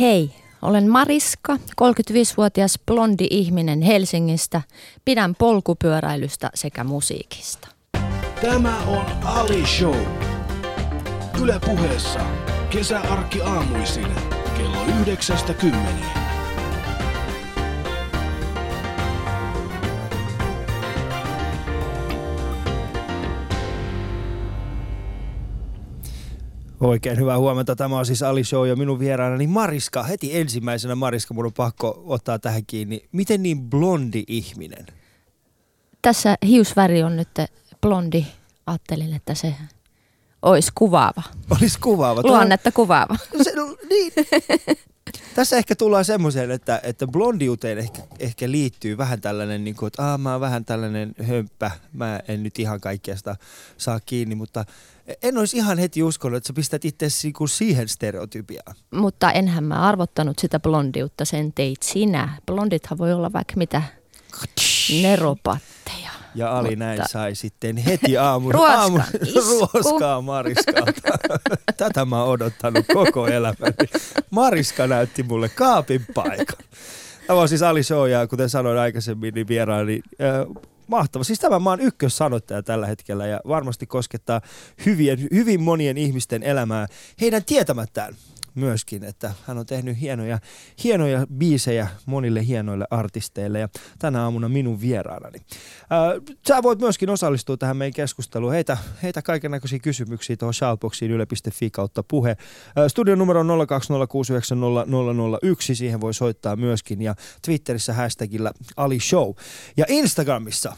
Hei, olen Mariska, 35-vuotias blondi ihminen Helsingistä. Pidän polkupyöräilystä sekä musiikista. Tämä on Ali Show. Yle puheessa kesäarkki aamuisin kello 9.10. Oikein hyvää huomenta. Tämä on siis Ali Show ja minun vieraanani niin Mariska. Heti ensimmäisenä Mariska, mun on pakko ottaa tähän kiinni. Miten niin blondi ihminen? Tässä hiusväri on nyt blondi. Ajattelin, että se olisi kuvaava. Olisi kuvaava. Luonnetta kuvaava. Se, no, niin. Tässä ehkä tullaan semmoiseen, että, että blondiuteen ehkä, ehkä liittyy vähän tällainen, niin kuin, että Aa, mä oon vähän tällainen hömppä, mä en nyt ihan kaikkeasta saa kiinni, mutta en olisi ihan heti uskonut, että sä pistät itse niinku siihen stereotypiaan. Mutta enhän mä arvottanut sitä blondiutta, sen teit sinä. Blondithan voi olla vaikka mitä neropatteja. Ja Ali mutta... näin sai sitten heti aamun, Ruoska, aamun ruoskaa Mariskalta. Tätä mä oon odottanut koko elämäni. Mariska näytti mulle kaapin paikan. Tämä on siis Ali Show ja kuten sanoin aikaisemmin, niin vieraani äh, mahtava. Siis tämä maan ykkössanottaja tällä hetkellä ja varmasti koskettaa hyvien, hyvin monien ihmisten elämää heidän tietämättään myöskin, että hän on tehnyt hienoja, hienoja biisejä monille hienoille artisteille ja tänä aamuna minun vieraanani. Sä voit myöskin osallistua tähän meidän keskusteluun. Heitä, heitä kaiken näköisiä kysymyksiä tuohon shoutboxiin yle.fi kautta puhe. Studion numero on 020690001, siihen voi soittaa myöskin ja Twitterissä hashtagillä Ali Show. Ja Instagramissa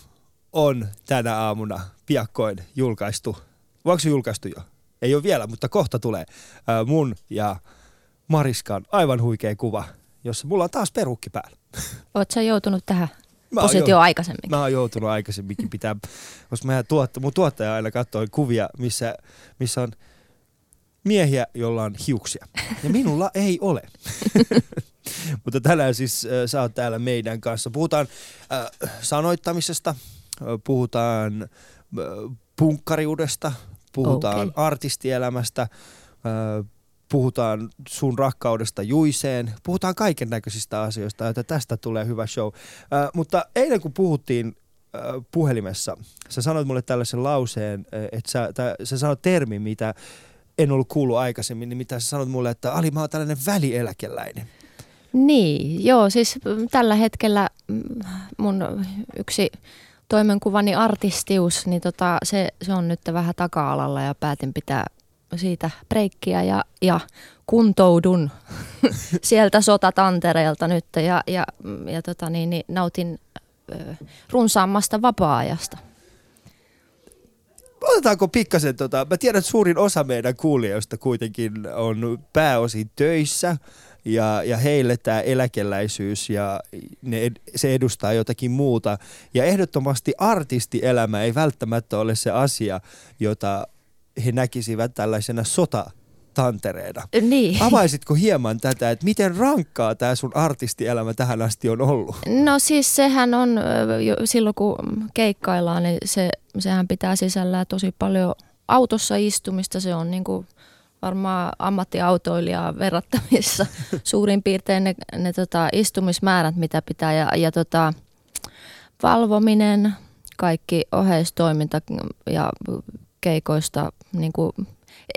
on tänä aamuna piakkoin julkaistu. Voiko julkaistu jo? Ei ole vielä, mutta kohta tulee ää, mun ja Mariskan aivan huikea kuva, jossa mulla on taas perukki päällä. Oletko joutunut tähän positio aikaisemmin? Mä oon joutunut aikaisemminkin pitää, koska mä tuotta, mun tuottaja aina katsoo kuvia, missä, missä on miehiä, joilla on hiuksia. Ja minulla ei ole. Mutta tänään siis äh, sä oot täällä meidän kanssa. Puhutaan äh, sanoittamisesta, äh, puhutaan äh, punkkariudesta, puhutaan okay. artistielämästä, puhutaan sun rakkaudesta juiseen, puhutaan kaiken näköisistä asioista, että tästä tulee hyvä show. mutta eilen kun puhuttiin puhelimessa, sä sanoit mulle tällaisen lauseen, että sä, tä, sä sanoit termi, mitä en ollut kuullut aikaisemmin, niin mitä sä sanoit mulle, että Ali, mä oon tällainen välieläkeläinen. Niin, joo, siis tällä hetkellä mm, mun yksi toimenkuvani artistius, niin tota, se, se on nyt vähän taka-alalla ja päätin pitää siitä breikkiä ja, ja kuntoudun sieltä sotatantereelta nyt ja, ja, ja tota niin, niin nautin ö, runsaammasta vapaa-ajasta. Otetaanko pikkasen, tota, mä tiedän, että suurin osa meidän kuulijoista kuitenkin on pääosin töissä, ja, ja heille tämä eläkeläisyys ja ne, se edustaa jotakin muuta. Ja ehdottomasti artistielämä ei välttämättä ole se asia, jota he näkisivät tällaisena sota tantereena. Niin. Avaisitko hieman tätä, että miten rankkaa tämä sun artistielämä tähän asti on ollut? No siis sehän on, silloin kun keikkaillaan, niin se, sehän pitää sisällään tosi paljon autossa istumista. Se on niin kuin varmaan ammattiautoilijaa verrattavissa suurin piirtein ne, ne tota, istumismäärät, mitä pitää ja, ja tota, valvominen, kaikki oheistoiminta ja keikoista, niin kuin,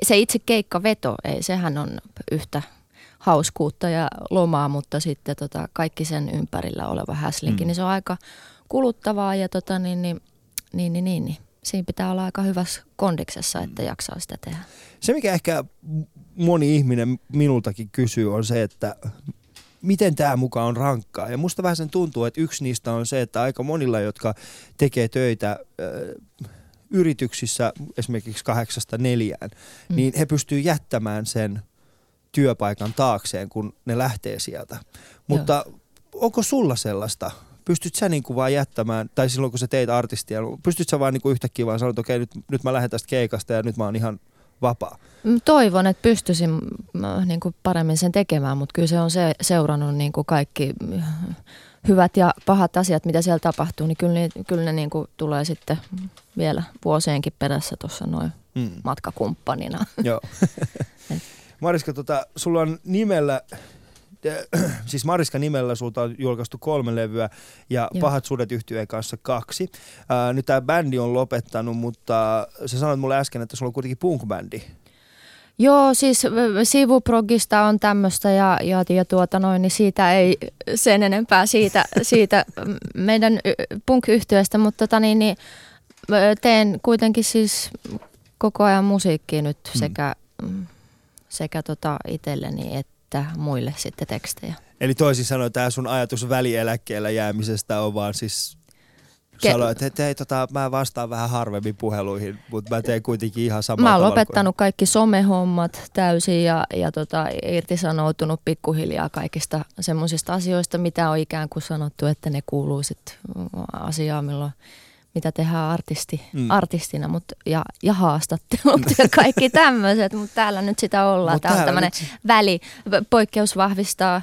se itse keikkaveto, ei, sehän on yhtä hauskuutta ja lomaa, mutta sitten tota, kaikki sen ympärillä oleva häslinki, mm. niin se on aika kuluttavaa ja tota, niin, niin, niin, niin, niin, niin siinä pitää olla aika hyvässä kondiksessa, että mm. jaksaa sitä tehdä. Se, mikä ehkä moni ihminen minultakin kysyy, on se, että miten tämä mukaan on rankkaa. Ja musta vähän sen tuntuu, että yksi niistä on se, että aika monilla, jotka tekee töitä äh, yrityksissä esimerkiksi kahdeksasta neljään, mm. niin he pystyy jättämään sen työpaikan taakseen, kun ne lähtee sieltä. Mutta Joo. onko sulla sellaista pystyt sä niinku vaan jättämään, tai silloin kun sä teit artistia, pystyt sä vaan niinku yhtäkkiä vaan sanoa, että okei, nyt, nyt mä lähden tästä keikasta ja nyt mä oon ihan vapaa? Toivon, että pystyisin niin kuin paremmin sen tekemään, mutta kyllä se on se, seurannut niin kuin kaikki hyvät ja pahat asiat, mitä siellä tapahtuu, niin kyllä ne, kyllä ne niin kuin tulee sitten vielä vuosienkin perässä tuossa noin hmm. matkakumppanina. Joo. Mariska, tota, sulla on nimellä siis Mariska nimellä sulta on julkaistu kolme levyä ja Joo. Pahat sudet yhtyeen kanssa kaksi. Ää, nyt tämä bändi on lopettanut, mutta sä sanoit mulle äsken, että sulla on kuitenkin punk-bändi. Joo, siis sivuprogista on tämmöistä ja, ja, ja tuota noin, niin siitä ei sen enempää siitä, siitä meidän punk-yhtiöstä, mutta tota niin, niin teen kuitenkin siis koko ajan musiikkia nyt mm. sekä, mm. sekä tota itselleni että muille sitten tekstejä. Eli toisin sanoen tämä sun ajatus välieläkkeellä jäämisestä on vaan siis Ke- Sanoit, että hei, tota, mä vastaan vähän harvemmin puheluihin, mutta mä teen kuitenkin ihan samaa Mä oon lopettanut kuin... kaikki somehommat täysin ja, ja tota, irtisanoutunut pikkuhiljaa kaikista semmoisista asioista, mitä on ikään kuin sanottu, että ne kuuluu sitten asiaan, milloin mitä tehdään artisti, mm. artistina mut, ja, ja haastattelut ja kaikki tämmöiset, mutta täällä nyt sitä ollaan. Tämä on tämmöinen nyt... väli, poikkeus vahvistaa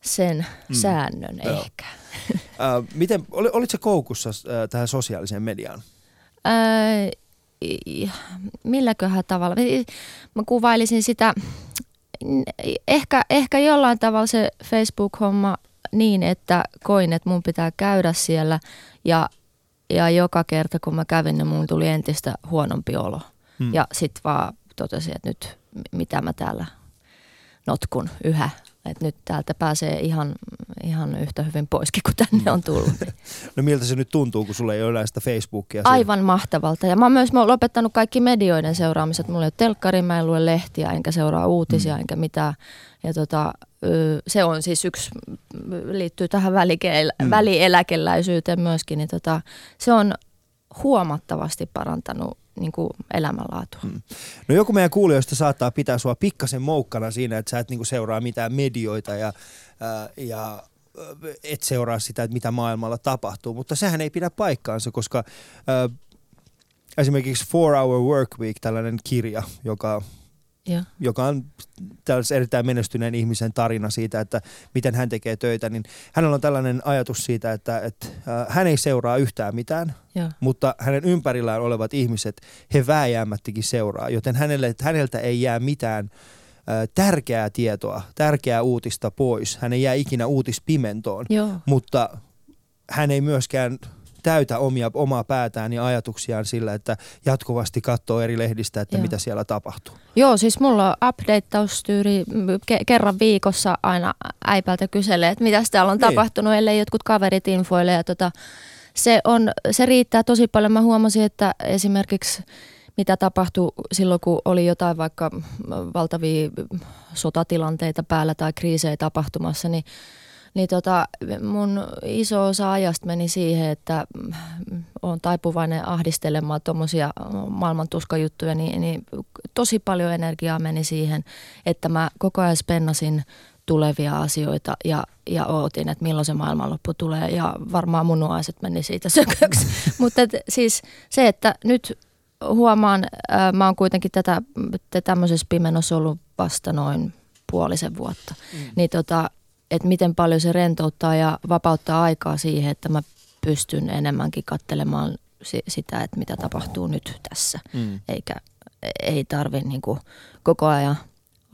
sen mm. säännön Joo. ehkä. uh, miten, ol, olitko koukussa uh, tähän sosiaaliseen mediaan? Uh, milläköhän tavalla? Mä kuvailisin sitä, ehkä, ehkä jollain tavalla se Facebook-homma niin, että koin, että mun pitää käydä siellä ja ja joka kerta kun mä kävin, niin mulla tuli entistä huonompi olo. Hmm. Ja sitten vaan totesin, että nyt mitä mä täällä notkun yhä. Että nyt täältä pääsee ihan, ihan yhtä hyvin poiskin kuin tänne on tullut. no miltä se nyt tuntuu, kun sulla ei ole enää sitä Facebookia? Aivan siinä? mahtavalta. Ja mä oon myös mä oon lopettanut kaikki medioiden seuraamiset. Mulla ei ole telkkari, mä en lue lehtiä, enkä seuraa uutisia, mm. enkä mitään. Ja tota, se on siis yksi, liittyy tähän mm. välieläkeläisyyteen myöskin, niin tota, se on huomattavasti parantanut niin kuin elämänlaatua. Hmm. No joku meidän kuulijoista saattaa pitää sua pikkasen moukkana siinä, että sä et niin kuin seuraa mitään medioita ja, ää, ja et seuraa sitä, että mitä maailmalla tapahtuu, mutta sehän ei pidä paikkaansa, koska ää, esimerkiksi Four Hour Work Week, tällainen kirja, joka ja. joka on erittäin menestyneen ihmisen tarina siitä, että miten hän tekee töitä, niin hänellä on tällainen ajatus siitä, että, että hän ei seuraa yhtään mitään, ja. mutta hänen ympärillään olevat ihmiset, he vääjäämättikin seuraa, joten hänelle, häneltä ei jää mitään tärkeää tietoa, tärkeää uutista pois. Hän ei jää ikinä uutispimentoon, Joo. mutta hän ei myöskään täytä omia, omaa päätään ja ajatuksiaan sillä, että jatkuvasti katsoo eri lehdistä, että Joo. mitä siellä tapahtuu. Joo, siis mulla on update-taustyyri ke- kerran viikossa aina äipältä kyselee, että mitä täällä on niin. tapahtunut, ellei jotkut kaverit infoille. Ja tota, se, on, se riittää tosi paljon. Mä huomasin, että esimerkiksi mitä tapahtui silloin, kun oli jotain vaikka valtavia sotatilanteita päällä tai kriisejä tapahtumassa, niin niin tota, mun iso osa ajasta meni siihen, että on taipuvainen ahdistelemaan tuommoisia maailman tuskajuttuja, niin, niin tosi paljon energiaa meni siihen, että mä koko ajan spennasin tulevia asioita ja, ja ootin, että milloin se maailmanloppu tulee ja varmaan mun nuaiset meni siitä sököksi. Mutta siis se, että nyt huomaan, ää, mä oon kuitenkin tätä, tämmöisessä pimenossa ollut vasta noin puolisen vuotta, mm. niin tota, että miten paljon se rentouttaa ja vapauttaa aikaa siihen, että mä pystyn enemmänkin katselemaan sitä, että mitä tapahtuu nyt tässä. Mm. Eikä ei tarvi niin kuin koko ajan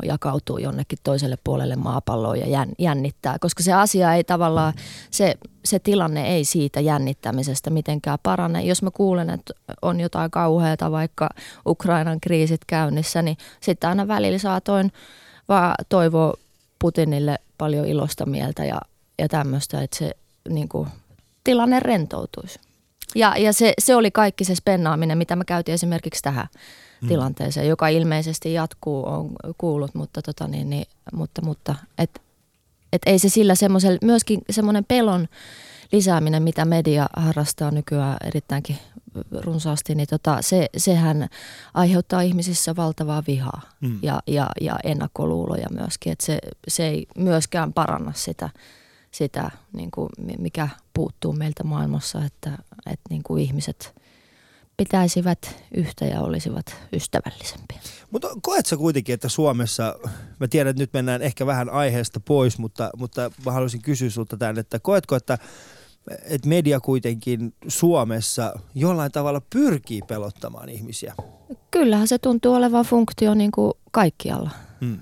jakautua jonnekin toiselle puolelle maapalloa ja jännittää, koska se asia ei tavallaan, se, se tilanne ei siitä jännittämisestä mitenkään parane. Jos mä kuulen, että on jotain kauheata, vaikka Ukrainan kriisit käynnissä, niin sitten aina välillä saatoin vaan toivoa Putinille paljon ilosta mieltä ja, ja tämmöistä, että se niin kuin, tilanne rentoutuisi. Ja, ja se, se oli kaikki se spennaaminen, mitä mä käytin esimerkiksi tähän mm. tilanteeseen, joka ilmeisesti jatkuu, on kuullut, mutta, tota niin, niin, mutta, mutta et, et ei se sillä semmoisella, myöskin semmoinen pelon lisääminen, mitä media harrastaa nykyään erittäinkin runsaasti, niin tota, se, sehän aiheuttaa ihmisissä valtavaa vihaa mm. ja, ja, ja ennakkoluuloja myöskin. Että se, se ei myöskään paranna sitä, sitä niin kuin mikä puuttuu meiltä maailmassa, että, että niin kuin ihmiset pitäisivät yhtä ja olisivat ystävällisempiä. Mutta koetko kuitenkin, että Suomessa, mä tiedän, että nyt mennään ehkä vähän aiheesta pois, mutta, mutta mä haluaisin kysyä sulta tämän, että koetko, että että media kuitenkin Suomessa jollain tavalla pyrkii pelottamaan ihmisiä. Kyllähän se tuntuu olevan funktio niin kuin kaikkialla hmm.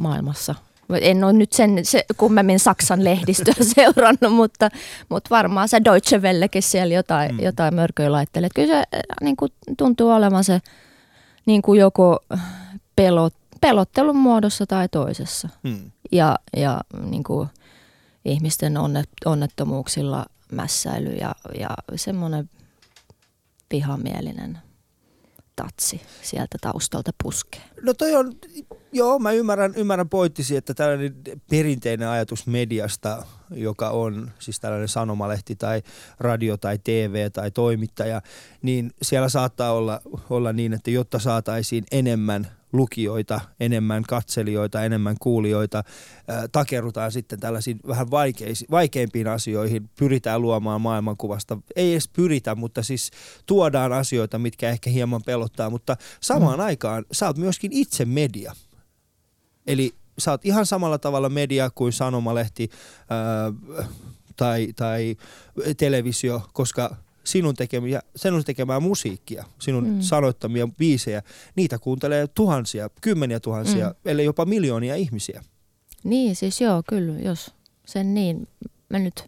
maailmassa. En ole nyt sen se, kummemmin Saksan lehdistöä seurannut, mutta, mutta varmaan se Deutsche Wellekin siellä jotain, mm. jotain mörköjä laittelee. Kyllä se niin kuin, tuntuu olevan se niin kuin joko pelot, pelottelun muodossa tai toisessa. Mm. Ja, ja niin kuin, ihmisten onnet, onnettomuuksilla mässäily ja, ja semmoinen vihamielinen tatsi sieltä taustalta puskee. No toi on, joo mä ymmärrän, ymmärrän pointtisi, että tällainen perinteinen ajatus mediasta, joka on siis tällainen sanomalehti tai radio tai TV tai toimittaja, niin siellä saattaa olla, olla niin, että jotta saataisiin enemmän lukijoita, enemmän katselijoita, enemmän kuulijoita. takerrutaan sitten tällaisiin vähän vaikeisi, vaikeimpiin asioihin, pyritään luomaan maailmankuvasta. Ei edes pyritä, mutta siis tuodaan asioita, mitkä ehkä hieman pelottaa, mutta samaan mm. aikaan sä oot myöskin itse media. Eli sä oot ihan samalla tavalla media kuin sanomalehti ää, tai, tai televisio, koska sinun, tekemiä, sinun tekemää musiikkia, sinun mm. sanoittamia biisejä, niitä kuuntelee tuhansia, kymmeniä tuhansia, mm. ellei jopa miljoonia ihmisiä. Niin, siis joo, kyllä, jos sen niin. Mä nyt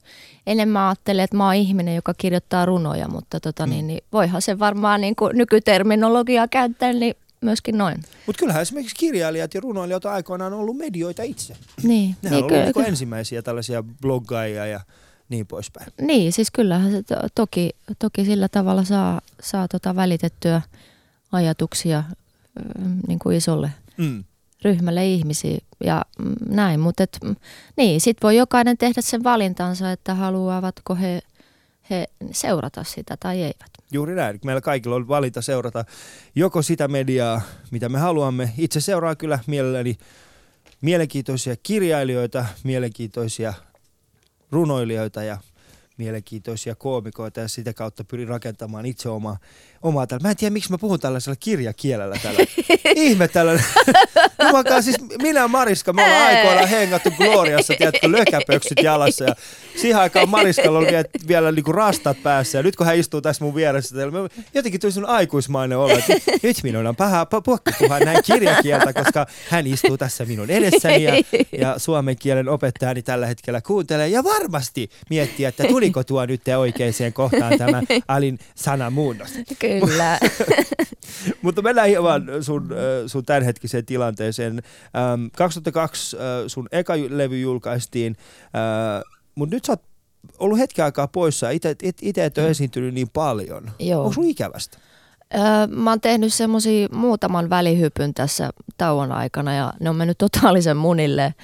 enemmän ajattelen, että mä oon ihminen, joka kirjoittaa runoja, mutta tota, mm. niin, niin voihan se varmaan niin kuin nykyterminologiaa käyttää, niin myöskin noin. Mutta kyllähän esimerkiksi kirjailijat ja runoilijat on aikoinaan ollut medioita itse. Niin. Nehän niin, on ollut kyllä. ensimmäisiä tällaisia bloggaajia ja niin poispäin. Niin, siis kyllähän se to, toki, toki sillä tavalla saa, saa tota välitettyä ajatuksia niin kuin isolle mm. ryhmälle ihmisiä ja mm, näin, mutta et, mm, niin, sit voi jokainen tehdä sen valintansa, että haluavatko he, he seurata sitä tai eivät. Juuri näin. Meillä kaikilla on valinta seurata joko sitä mediaa, mitä me haluamme. Itse seuraa kyllä mielelläni mielenkiintoisia kirjailijoita, mielenkiintoisia runoilijoita ja mielenkiintoisia koomikoita ja sitä kautta pyrin rakentamaan itse omaa, omaa tällä. Mä en tiedä, miksi mä puhun tällaisella kirjakielellä tällä. Ihme tällainen. Jumakaan, siis minä ja Mariska, me ollaan aikoinaan hengattu Gloriassa, tiedätkö, lökäpöksyt jalassa ja siihen aikaan Mariskalla oli vielä, vielä niinku rastat päässä ja nyt kun hän istuu tässä mun vieressä, jotenkin tuli sun aikuismainen olo, että nyt minun on paha pakko puhua näin kirjakieltä, koska hän istuu tässä minun edessäni ja, ja suomen kielen opettajani tällä hetkellä kuuntelee ja varmasti miettii, että tuliko tuo nyt oikeaan kohtaan tämä Alin sanamuunnos. Kyllä. Mutta mennään hieman sun, sun tämänhetkiseen tilanteeseen. 2002 sun eka levy julkaistiin, mutta nyt sä oot ollut hetken aikaa poissa. Itse et ole esiintynyt niin paljon. Joo. Onko sun ikävästä? mä oon tehnyt semmoisia muutaman välihypyn tässä tauon aikana ja ne on mennyt totaalisen munille.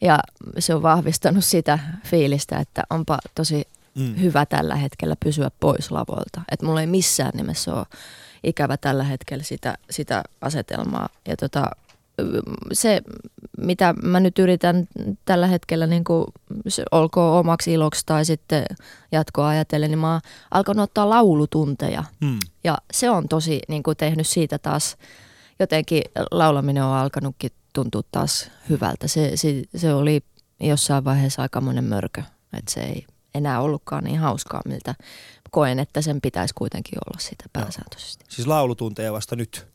Ja se on vahvistanut sitä fiilistä, että onpa tosi mm. hyvä tällä hetkellä pysyä pois lavoilta. Että mulla ei missään nimessä ole ikävä tällä hetkellä sitä, sitä asetelmaa. Ja tota, se, mitä mä nyt yritän tällä hetkellä, niin kuin, se olkoon omaksi iloksi tai sitten jatkoa ajatellen, niin mä oon alkanut ottaa laulutunteja. Hmm. Ja se on tosi niin kuin, tehnyt siitä taas, jotenkin laulaminen on alkanutkin tuntua taas hyvältä. Se, se, se oli jossain vaiheessa aikamoinen mörkö, että se ei enää ollutkaan niin hauskaa, miltä koen, että sen pitäisi kuitenkin olla sitä pääsääntöisesti. Siis laulutunteja vasta nyt?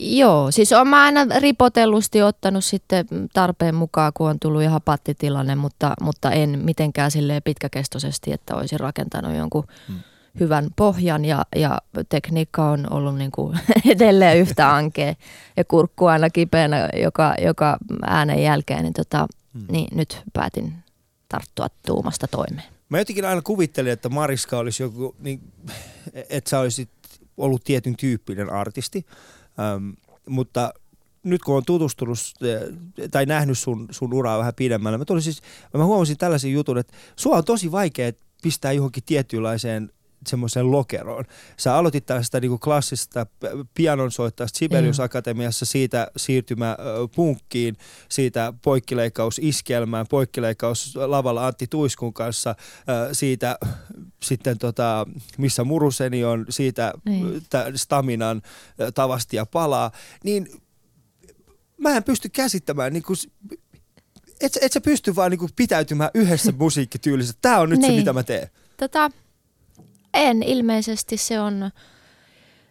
Joo, siis olen mä aina ripotellusti ottanut sitten tarpeen mukaan, kun on tullut ihan pattitilanne, mutta, mutta en mitenkään sille pitkäkestoisesti, että olisin rakentanut jonkun hmm. hyvän pohjan ja, ja tekniikka on ollut niin kuin edelleen yhtä ankea ja kurkku aina kipeänä joka, joka äänen jälkeen, niin, tota, hmm. niin nyt päätin tarttua tuumasta toimeen. Mä jotenkin aina kuvittelin, että Mariska olisi joku, niin, että sä olisit ollut tietyn tyyppinen artisti, ähm, mutta nyt kun on tutustunut eh, tai nähnyt sun, sun uraa vähän pidemmällä, mä, siis, mä huomasin tällaisen jutun, että sua on tosi vaikea pistää johonkin tietynlaiseen semmoiseen lokeroon. Sä aloitit tällaista niin klassista pianonsoittajasta Sibelius. Akatemiassa siitä siirtymä punkkiin, siitä poikkileikkaus iskelmään, poikkileikkaus lavalla Antti Tuiskun kanssa, siitä sitten tota, missä Muruseni on, siitä niin. Staminan tavasti ja palaa, niin mä en pysty käsittämään niin kuin, et, et sä pysty vaan niinku pitäytymään yhdessä musiikkityylissä. Tämä on nyt niin. se, mitä mä teen. Tota, en, ilmeisesti se on,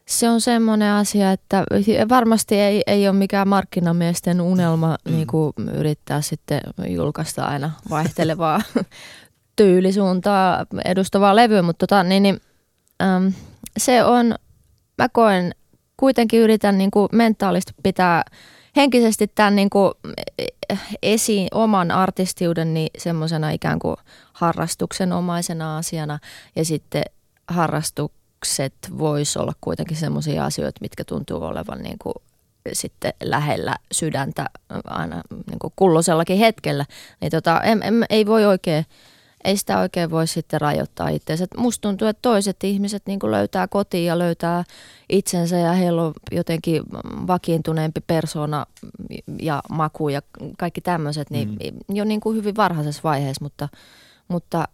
se on semmoinen asia, että varmasti ei, ei ole mikään markkinamiesten unelma mm. niin kuin yrittää sitten julkaista aina vaihtelevaa tyylisuuntaa edustavaa levyä, mutta tota, niin, niin, äm, se on, mä koen, kuitenkin yritän niin kuin mentaalisesti pitää henkisesti tämän niin kuin esiin oman artistiuden niin semmoisena ikään kuin harrastuksenomaisena asiana ja sitten harrastukset voisi olla kuitenkin semmoisia asioita, mitkä tuntuu olevan niin kuin sitten lähellä sydäntä aina niin kuin kulloisellakin hetkellä. Niin tota, em, em, ei voi oikein ei sitä oikein voi sitten rajoittaa itseänsä. Musta tuntuu, että toiset ihmiset niin löytää kotiin ja löytää itsensä ja heillä on jotenkin vakiintuneempi persona ja maku ja kaikki tämmöiset niin mm. jo niin kuin hyvin varhaisessa vaiheessa, mutta, mutta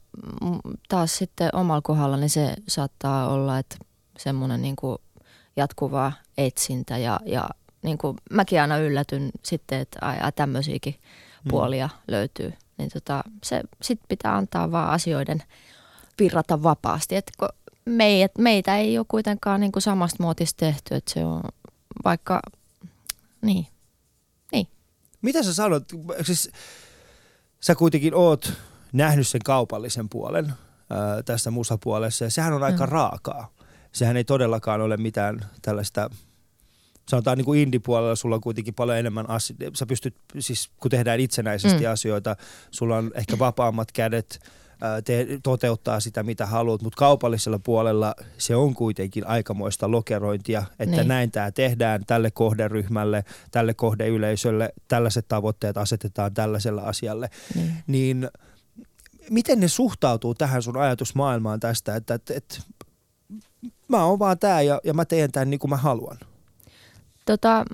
taas sitten omalla kohdalla niin se saattaa olla, että semmoinen niin kuin jatkuva etsintä ja, ja niin kuin mäkin aina yllätyn sitten, että ai, tämmöisiäkin mm. puolia löytyy niin tota, se sit pitää antaa vaan asioiden virrata vapaasti. Et meitä, meitä ei ole kuitenkaan niin kuin samasta muotista tehty, että se on vaikka, niin, niin. Mitä sä sanot, siis sä kuitenkin oot nähnyt sen kaupallisen puolen ää, tässä musapuolessa ja sehän on aika mm. raakaa. Sehän ei todellakaan ole mitään tällaista sanotaan niin kuin indie-puolella sulla on kuitenkin paljon enemmän asioita. Sä pystyt, siis kun tehdään itsenäisesti mm. asioita, sulla on ehkä vapaammat kädet, te, toteuttaa sitä, mitä haluat, mutta kaupallisella puolella se on kuitenkin aikamoista lokerointia, että niin. näin tämä tehdään tälle kohderyhmälle, tälle kohdeyleisölle, tällaiset tavoitteet asetetaan tällaisella asialle. Niin, niin miten ne suhtautuu tähän sun ajatusmaailmaan tästä, että, että, että mä oon vaan tää ja, ja mä teen tämän niin kuin mä haluan? tota,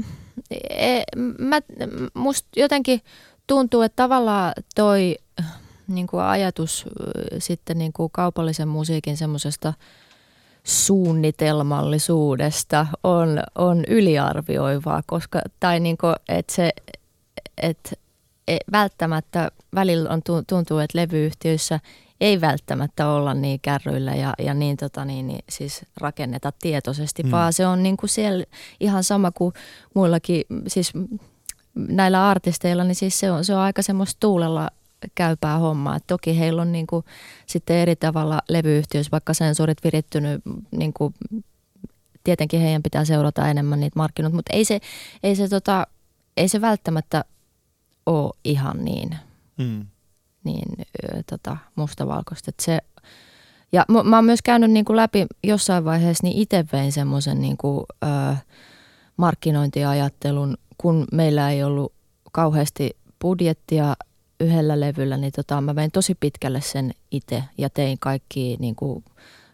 e, mä, musta jotenkin tuntuu, että tavallaan toi niin kuin ajatus sitten niin kuin kaupallisen musiikin semmoisesta suunnitelmallisuudesta on, on yliarvioivaa, koska, tai niin kuin, että se, että välttämättä välillä on, tuntuu, että levyyhtiöissä ei välttämättä olla niin kärryillä ja, ja niin, tota, niin, niin siis rakenneta tietoisesti, mm. vaan se on niin kuin siellä ihan sama kuin muillakin, siis näillä artisteilla, niin siis se on, se on aika semmoista tuulella käypää hommaa. Et toki heillä on niin kuin sitten eri tavalla levyyhtiöissä vaikka sensorit virittynyt, niin kuin, tietenkin heidän pitää seurata enemmän niitä markkinoita, mutta ei se, ei se, tota, ei se välttämättä ole ihan niin. Mm niin tota, mustavalkoista. se, ja mä, mä oon myös käynyt niin kuin läpi jossain vaiheessa, niin itse vein semmoisen niin kuin, ö, markkinointiajattelun, kun meillä ei ollut kauheasti budjettia yhdellä levyllä, niin tota, mä vein tosi pitkälle sen itse ja tein kaikki niin kuin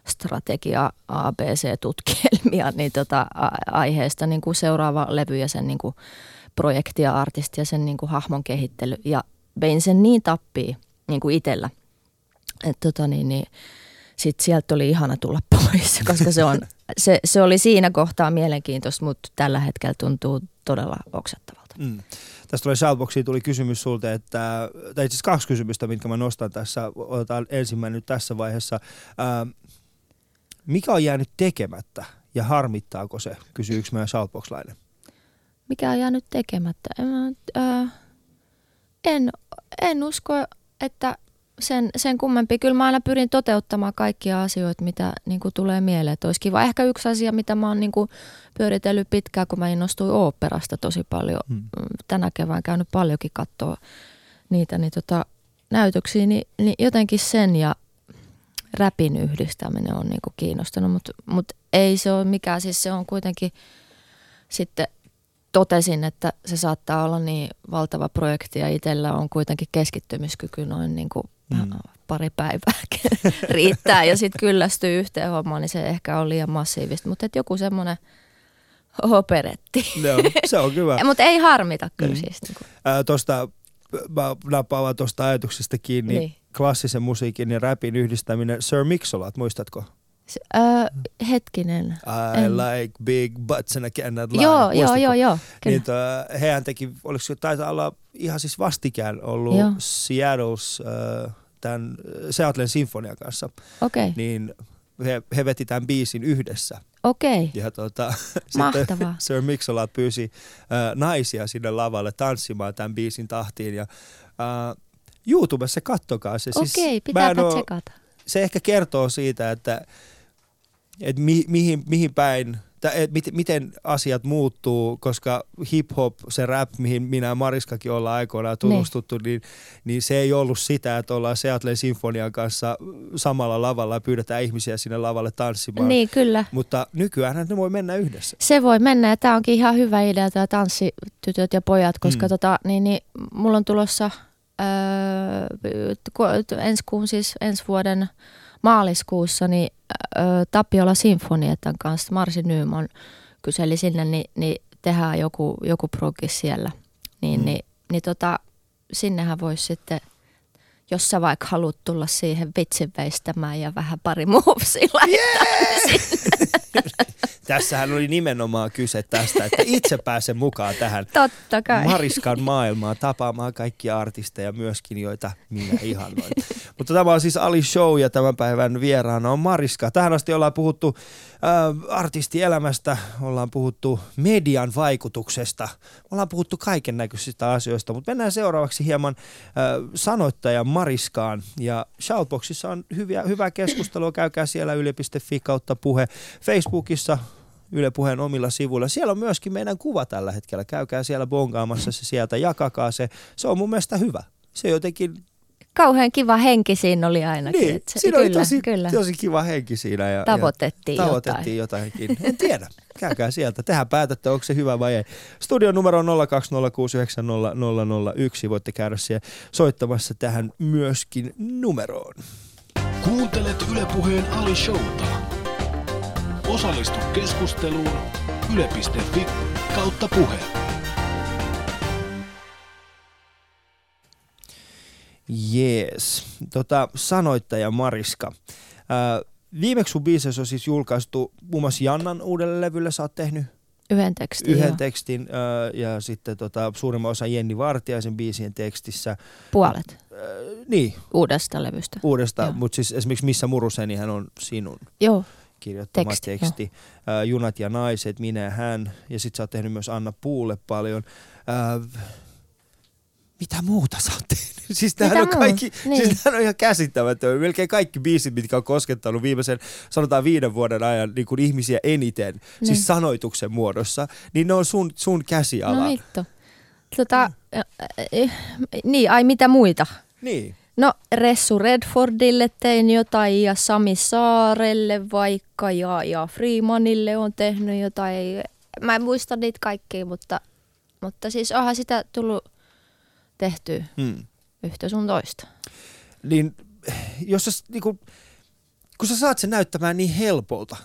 strategia ABC-tutkielmia niin tota, aiheesta niin kuin seuraava levy ja sen niin kuin projekti ja artisti ja sen niin kuin hahmon kehittely. Ja vein sen niin tappiin niin kuin itsellä, että tota niin, niin sitten sieltä oli ihana tulla pois, koska se, on, se, se oli siinä kohtaa mielenkiintoista, mutta tällä hetkellä tuntuu todella oksettavalta. Mm. Tästä tulee Shoutboxiin tuli kysymys sulta, että, tai itse kaksi kysymystä, mitkä mä nostan tässä. Otetaan ensimmäinen nyt tässä vaiheessa. Ää, mikä on jäänyt tekemättä ja harmittaako se, kysyy yksi meidän Shoutbox-lainen. Mikä on jäänyt tekemättä? En, äh, en, en usko, että sen, sen kummempi. Kyllä mä aina pyrin toteuttamaan kaikkia asioita, mitä niin kuin tulee mieleen. Että olisi kiva. Ehkä yksi asia, mitä mä oon niin kuin pyöritellyt pitkään, kun mä innostuin oopperasta tosi paljon. Hmm. Tänä kevään käynyt paljonkin katsoa niitä niin tota, näytöksiä, niin, niin jotenkin sen ja räpin yhdistäminen on niin kuin kiinnostanut, mutta mut ei se ole mikään, siis se on kuitenkin sitten totesin, että se saattaa olla niin valtava projekti ja itsellä on kuitenkin keskittymiskyky noin niin kuin mm. pari päivää riittää ja sitten kyllästyy yhteen hommaan, niin se ehkä on liian massiivista. Mutta joku semmoinen operetti. Joo, se on hyvä. Mutta ei harmita kyllä mm. siis. Niin äh, tuosta, mä nappaan tuosta ajatuksesta kiinni, niin. klassisen musiikin ja rapin yhdistäminen. Sir Mixolat, muistatko? Äh, hetkinen. I en. like big butts and I cannot lie. Joo, joo, joo, joo. Niin, to, hehän teki, oliko se taitaa olla ihan siis vastikään ollut joo. Seattle's äh, tämän Seattlein sinfonian kanssa. Okei. Okay. Niin he, he veti tämän biisin yhdessä. Okei, Ja tota, Mahtavaa. Sir Mix-a-Lot pyysi äh, naisia sinne lavalle tanssimaan tämän biisin tahtiin. Ja, äh, YouTubessa kattokaa se. Siis okei, mä en pitääpä oo- tsekata. Se ehkä kertoo siitä, että, että mi, mihin, mihin päin, tä- et mit, miten asiat muuttuu, koska hip-hop, se rap, mihin minä ja Mariskakin ollaan aikoinaan tutustuttu, niin, niin se ei ollut sitä, että ollaan Seattle Sinfonian kanssa samalla lavalla ja pyydetään ihmisiä sinne lavalle tanssimaan. Niin, kyllä. Mutta nykyään ne voi mennä yhdessä. Se voi mennä ja tämä onkin ihan hyvä idea tämä tanssitytöt ja pojat, koska mm. tota, niin, niin, mulla on tulossa öö, ensi kuun, siis ensi vuoden maaliskuussa niin öö, Tapiola Sinfonietan kanssa Marsi Nyman kyseli sinne, niin, niin tehdään joku, joku progi siellä. Niin, mm. niin, niin tota, sinnehän voisi sitten, jos sä vaikka haluat tulla siihen vitsin veistämään ja vähän pari muovsilla. Tässähän oli nimenomaan kyse tästä, että itse pääsen mukaan tähän Totta kai. Mariskan maailmaa tapaamaan kaikkia artisteja myöskin, joita minä ihannoin. Mutta tämä on siis Ali Show ja tämän päivän vieraana on Mariska. Tähän asti ollaan puhuttu artistielämästä, ollaan puhuttu median vaikutuksesta, ollaan puhuttu kaiken näköisistä asioista, mutta mennään seuraavaksi hieman sanoittajan Mariskaan. Ja Shoutboxissa on hyviä, hyvää keskustelua, käykää siellä yle.fi kautta puhe. Facebookissa Yle Puheen omilla sivuilla. Siellä on myöskin meidän kuva tällä hetkellä. Käykää siellä bongaamassa se sieltä, jakakaa se. Se on mun mielestä hyvä. Se jotenkin, Kauhean kiva henki siinä oli ainakin. niin, että se, siinä kyllä, oli tosi, kyllä. tosi kiva henki siinä. Ja, Tavoitettiin ja tavoitettiin jotakin. En tiedä. Käykää sieltä. Tehän päätätte, onko se hyvä vai ei. Studion numero on 020690001. Voitte käydä siellä soittamassa tähän myöskin numeroon. Kuuntelet Yle Puheen Ali Showta. Osallistu keskusteluun yle.fi kautta puhe. Jees. Tota, sanoittaja Mariska. Ää, viimeksi sun biisissä on siis julkaistu muun muassa Jannan uudelle levylle. Sä oot tehnyt Yhden tekstin. yhden tekstin ää, ja sitten tota, suurimman osa Jenni Vartiaisen biisien tekstissä. Puolet Ää, niin, uudesta levystä. uudesta, mutta siis esimerkiksi Missä Murusenihän on sinun Joo, kirjoittama Teksti, teksti. Junat ja naiset, minä ja hän. Ja sit sä oot tehnyt myös Anna Puulle paljon. Ää, mitä muuta sä oot tehnyt? Siis tämähän on kaikki, niin. siis Niin. on ihan käsittämätön. Melkein kaikki biisit, mitkä on koskettanut viimeisen, sanotaan viiden vuoden ajan niin kuin ihmisiä eniten, niin. Niin. siis sanoituksen muodossa, niin ne on sun, sun käsiala. no hitto. Tota, äh, äh, niin, ai mitä muita? Niin. No Ressu Redfordille tein jotain ja Sami Saarelle vaikka ja, ja Freemanille on tehnyt jotain. Mä en muista niitä kaikkia, mutta, mutta siis onhan sitä tullut tehtyä Hmm. yhtä sun toista. Niin, jos sä, s- niinku, kun sä saat sen näyttämään niin helpolta,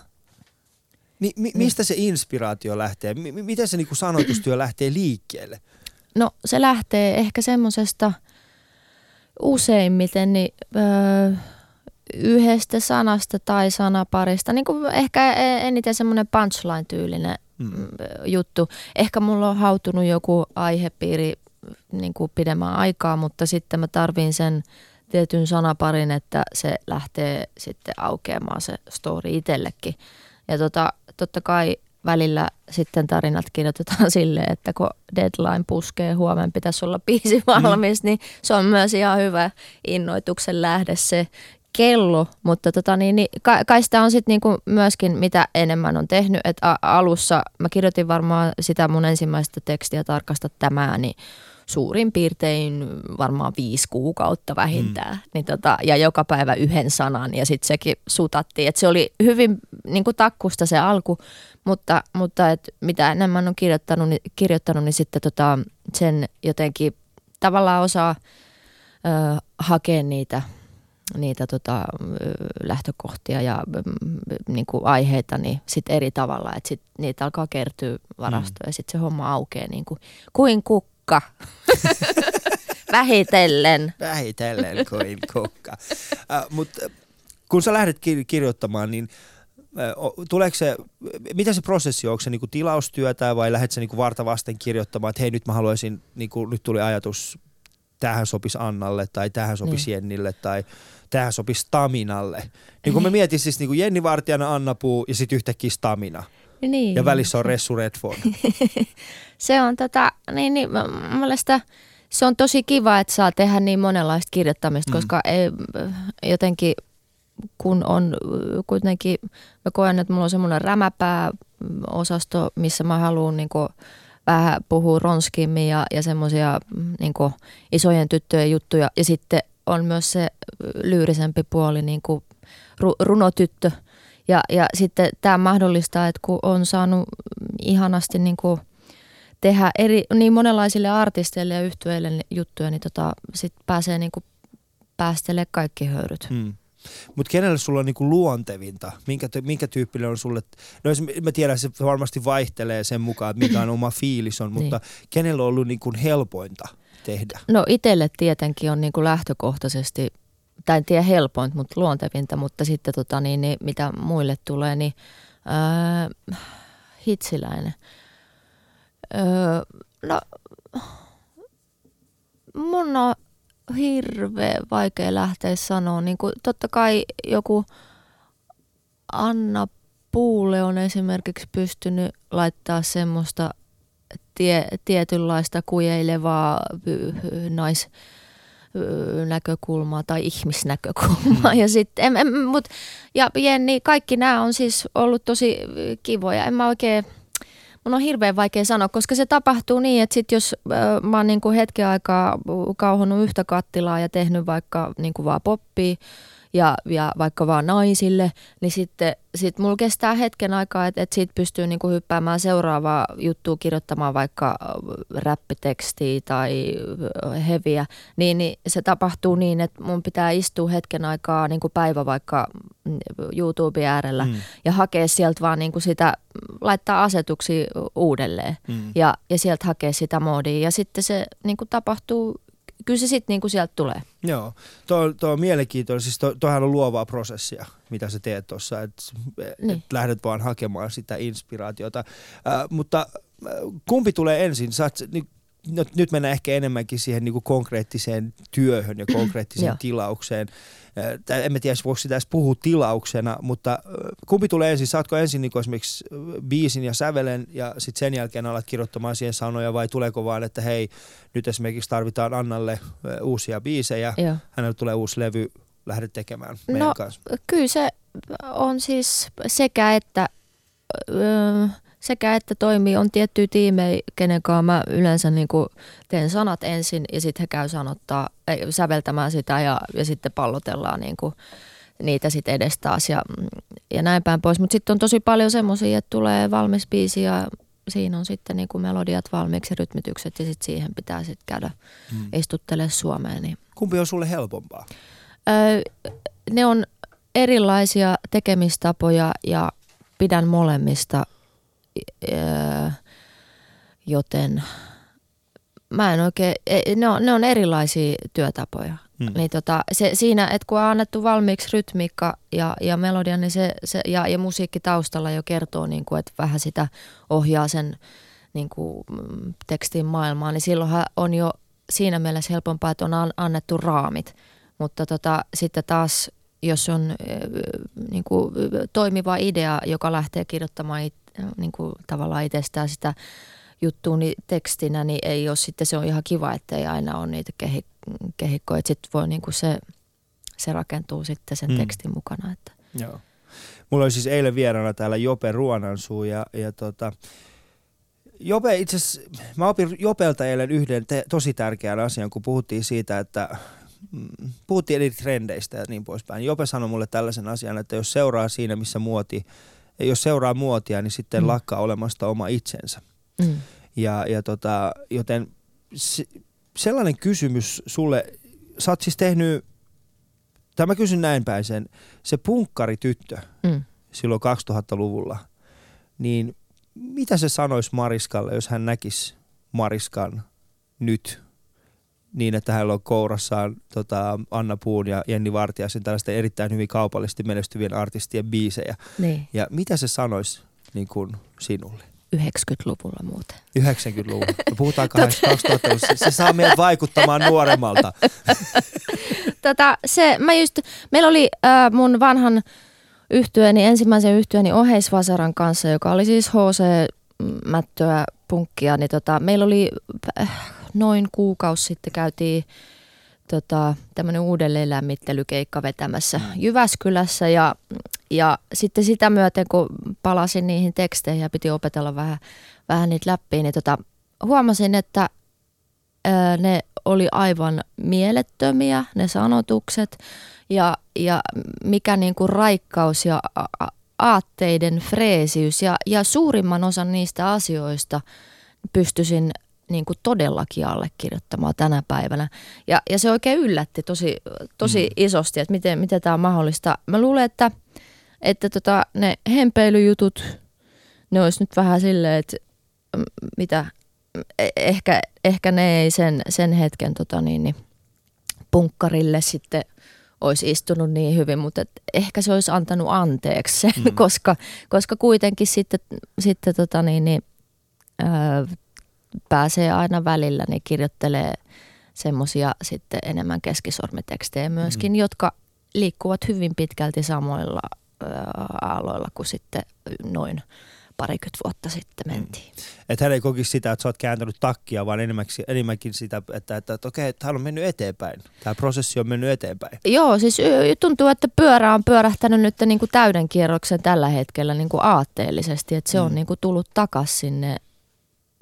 niin mi- mistä se inspiraatio lähtee? M- miten se niinku sanoitustyö lähtee liikkeelle? No se lähtee ehkä semmosesta useimmiten niin, öö, yhdestä sanasta tai sanaparista. Niin kuin ehkä e- eniten semmoinen punchline-tyylinen Mm. mm. juttu. Ehkä mulla on hautunut joku aihepiiri niin kuin pidemmän aikaa, mutta sitten mä tarvin sen tietyn sanaparin, että se lähtee sitten aukeamaan se story itsellekin. Ja tota, totta kai välillä sitten tarinat kirjoitetaan silleen, että kun deadline puskee, huomenna pitäisi olla biisi valmis, niin se on myös ihan hyvä innoituksen lähde se kello, mutta tota niin, niin kai, kai sitä on sitten niinku myöskin mitä enemmän on tehnyt, että alussa mä kirjoitin varmaan sitä mun ensimmäistä tekstiä tarkasta tämä, niin suurin piirtein varmaan viisi kuukautta vähintään. Mm. Niin tota, ja joka päivä yhden sanan ja sitten sekin sutattiin. Et se oli hyvin niin kuin takkusta se alku, mutta, mutta et mitä enemmän on kirjoittanut, niin, kirjoittanut, niin sitten tota, sen jotenkin tavallaan osaa ö, hakea niitä, niitä tota, lähtökohtia ja mm, niin kuin aiheita niin sit eri tavalla. Että sit niitä alkaa kertyä varastoon ja sitten se homma aukeaa niin kuin, kuin kukka. Vähitellen. Vähitellen kuin kukka. Äh, Mutta kun sä lähdet kir- kirjoittamaan, niin tuleeko se, mitä se prosessi on? Onko se niinku tilaustyötä vai lähdet sä niinku varta vasten kirjoittamaan, että hei nyt mä haluaisin, niinku, nyt tuli ajatus tähän sopisi Annalle tai tähän sopisi niin. Jennille tai tähän sopisi Staminalle. Niin kun mä mietin siis niin kuin Jenni Vartijana, Anna Puu ja sitten yhtäkkiä Stamina. Niin. Ja välissä on Ressu Redford. se on tota, niin, niin mielestä se on tosi kiva, että saa tehdä niin monenlaista kirjoittamista, mm. koska ei, jotenkin kun on kuitenkin, mä koen, että mulla on semmoinen rämäpää osasto, missä mä haluan niin kuin, vähän puhua ronskimmin ja, ja semmoisia niin isojen tyttöjen juttuja. Ja sitten on myös se lyyrisempi puoli, niin kuin runotyttö. Ja, ja sitten tämä mahdollistaa, että kun on saanut ihanasti niin kuin tehdä eri, niin monenlaisille artisteille ja yhtyeille juttuja, niin tota, sitten pääsee niin kuin päästelee kaikki höyryt. Hmm. Mutta kenelle sulla on niinku luontevinta? Minkä, minkä tyyppinen on sulle? No mä tiedän, se varmasti vaihtelee sen mukaan, että mikä on oma fiilis on, mutta niin. kenellä on ollut niinku helpointa tehdä? No itselle tietenkin on niinku lähtökohtaisesti, tai en tiedä helpointa, mutta luontevinta, mutta sitten tota, niin, niin, mitä muille tulee, niin öö, hitsiläinen. Öö, no, mun on hirveän vaikea lähteä sanoa. Niin kuin, totta kai joku Anna Puule on esimerkiksi pystynyt laittaa semmoista tie, tietynlaista kujeilevaa nais näkökulmaa tai ihmisnäkökulmaa. Mm. Ja, sitten, en, mut, ja Jenni, kaikki nämä on siis ollut tosi kivoja. En mä oikein Mun on hirveän vaikea sanoa, koska se tapahtuu niin, että sit jos äh, mä oon niinku hetken aikaa kauhonnut yhtä kattilaa ja tehnyt vaikka niinku vaan poppia, ja, ja vaikka vaan naisille, niin sitten sit mulla kestää hetken aikaa, että et siitä pystyy niinku hyppäämään seuraavaa juttua kirjoittamaan vaikka äh, räppitekstiä tai äh, heviä, niin, niin se tapahtuu niin, että mun pitää istua hetken aikaa niinku päivä vaikka mm, YouTube äärellä mm. ja hakea sieltä vaan niinku sitä, laittaa asetuksia uudelleen mm. ja, ja sieltä hakea sitä moodia ja sitten se niinku tapahtuu kyllä se sitten niinku sieltä tulee. Joo, tuo, tuo on mielenkiintoinen. Siis to, toihan on luovaa prosessia, mitä sä teet tuossa, että niin. et lähdet vaan hakemaan sitä inspiraatiota. Äh, mutta kumpi tulee ensin? Sä oot, niin, no, nyt mennään ehkä enemmänkin siihen niin kuin konkreettiseen työhön ja konkreettiseen tilaukseen. Äh, en tiedä, voiko sitä edes puhua tilauksena, mutta kumpi tulee ensin? Saatko ensin niin esimerkiksi biisin ja sävelen ja sitten sen jälkeen alat kirjoittamaan siihen sanoja vai tuleeko vaan, että hei, nyt esimerkiksi tarvitaan Annalle uusia biisejä, Joo. hänelle tulee uusi levy, lähdet tekemään meidän no, kanssa? Kyllä se on siis sekä että... Öö, sekä että toimii. On tiettyjä tiimejä, kenen kanssa mä yleensä niin kuin teen sanat ensin ja sitten he käy sanottaa, ei, säveltämään sitä ja, ja sitten pallotellaan niin kuin niitä sitten edes taas ja, ja näin päin pois. Mutta sitten on tosi paljon semmoisia, että tulee valmis biisi ja siinä on sitten niin kuin melodiat valmiiksi ja rytmitykset ja sitten siihen pitää sitten käydä hmm. istuttelemaan Suomeen. Niin. Kumpi on sulle helpompaa? Öö, ne on erilaisia tekemistapoja ja pidän molemmista – joten mä en oikein, e, ne on, ne on erilaisia työtapoja. Hmm. Niin tota, se, siinä, että kun on annettu valmiiksi rytmiikka ja, ja melodia niin se, se, ja, ja musiikki taustalla jo kertoo, niin kuin, että vähän sitä ohjaa sen niin kuin, mm, tekstin maailmaa, niin silloinhan on jo siinä mielessä helpompaa, että on annettu raamit. Mutta tota, sitten taas, jos on niin kuin, toimiva idea, joka lähtee kirjoittamaan it, niin kuin tavallaan itsestään sitä juttua niin tekstinä, niin ei ole sitten, se on ihan kiva, että ei aina ole niitä kehikkoja, että sitten voi niin kuin se, se rakentuu sitten sen mm. tekstin mukana. Että. Joo. Mulla oli siis eilen vieraana täällä Jope Ruonansuu ja, ja tota, Jope itse mä opin Jopelta eilen yhden te, tosi tärkeän asian, kun puhuttiin siitä, että mm, puhuttiin eri trendeistä ja niin poispäin. Jope sanoi mulle tällaisen asian, että jos seuraa siinä, missä muoti jos seuraa muotia, niin sitten mm. lakkaa olemasta oma itsensä. Mm. Ja, ja tota, joten se, sellainen kysymys sulle, sä oot siis tehnyt, tai mä kysyn näin päin sen, se punkkarityttö mm. silloin 2000-luvulla, niin mitä se sanoisi Mariskalle, jos hän näkisi Mariskan nyt niin, että hänellä on kourassaan tota, Anna Puun ja Jenni Vartiaisen tällaisten erittäin hyvin kaupallisesti menestyvien artistien biisejä. Niin. Ja mitä se sanoisi niin kuin sinulle? 90-luvulla muuten. 90-luvulla. Me puhutaan 2000 se, se saa meidät vaikuttamaan nuoremmalta. tota, se, mä just, meillä oli äh, mun vanhan yhtyöni, ensimmäisen yhtyöni Oheisvasaran kanssa, joka oli siis HC-mättöä punkkia, niin tota, meillä oli äh, noin kuukausi sitten käytiin tota, tämmöinen uudelleenlämmittelykeikka vetämässä Jyväskylässä ja, ja sitten sitä myöten, kun palasin niihin teksteihin ja piti opetella vähän, vähän niitä läppiä, niin tota, huomasin, että ää, ne oli aivan mielettömiä ne sanotukset ja, ja mikä niin kuin raikkaus ja aatteiden freesiys ja, ja suurimman osan niistä asioista pystyisin niin kuin todellakin allekirjoittamaan tänä päivänä. Ja, ja se oikein yllätti tosi, tosi mm. isosti, että miten, miten tämä on mahdollista. Mä luulen, että, että tota, ne hempeilyjutut, ne olisi nyt vähän silleen, että mitä, e, ehkä, ehkä ne ei sen, sen hetken tota niin, niin, punkkarille sitten olisi istunut niin hyvin, mutta et ehkä se olisi antanut anteeksi sen, mm. koska, koska kuitenkin sitten, sitten tota niin, niin, ää, pääsee aina välillä, niin kirjoittelee semmoisia sitten enemmän keskisormitekstejä myöskin, mm. jotka liikkuvat hyvin pitkälti samoilla aloilla kuin sitten noin parikymmentä vuotta sitten mm. mentiin. Mm. Että hän ei kokisi sitä, että sä oot kääntänyt takkia, vaan enemmänkin, enemmänkin sitä, että, että, että, että okei, että hän on mennyt eteenpäin. Tämä prosessi on mennyt eteenpäin. Joo, siis tuntuu, että pyörä on pyörähtänyt nyt niin kuin täyden kierroksen tällä hetkellä niin kuin aatteellisesti, että se mm. on niin kuin tullut takaisin sinne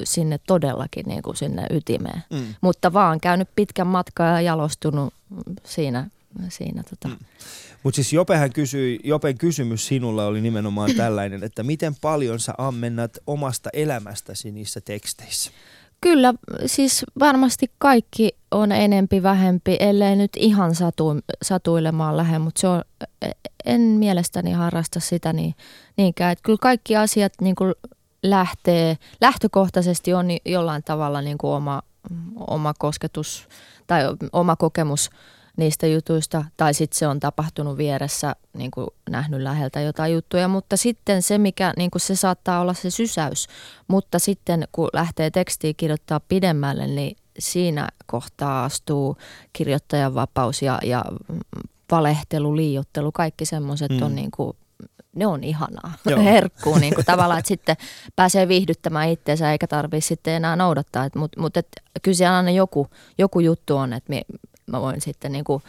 sinne todellakin niin kuin sinne ytimeen. Mm. Mutta vaan käynyt pitkän matkan ja jalostunut siinä. siinä tota. mm. Mutta siis Jopehän kysyi, Jopen kysymys sinulla oli nimenomaan tällainen, että miten paljon sä ammennat omasta elämästäsi niissä teksteissä? Kyllä, siis varmasti kaikki on enempi vähempi, ellei nyt ihan satu, satuilemaan lähde, mutta se on, en mielestäni harrasta sitä niin, niinkään. Että kyllä kaikki asiat niin kuin lähtee, lähtökohtaisesti on jollain tavalla niin kuin oma, oma kosketus tai oma kokemus niistä jutuista, tai sitten se on tapahtunut vieressä, niin kuin nähnyt läheltä jotain juttuja, mutta sitten se, mikä niin kuin se saattaa olla se sysäys, mutta sitten kun lähtee tekstiä kirjoittaa pidemmälle, niin siinä kohtaa astuu kirjoittajan vapaus ja, ja valehtelu, liiottelu, kaikki semmoiset mm. on niin kuin ne on ihanaa Joo. herkkuu niin kuin tavallaan, että sitten pääsee viihdyttämään itseensä eikä tarvitse sitten enää noudattaa. Mutta mut, et, kyllä siellä aina joku, joku juttu on, että mä voin sitten niin kuin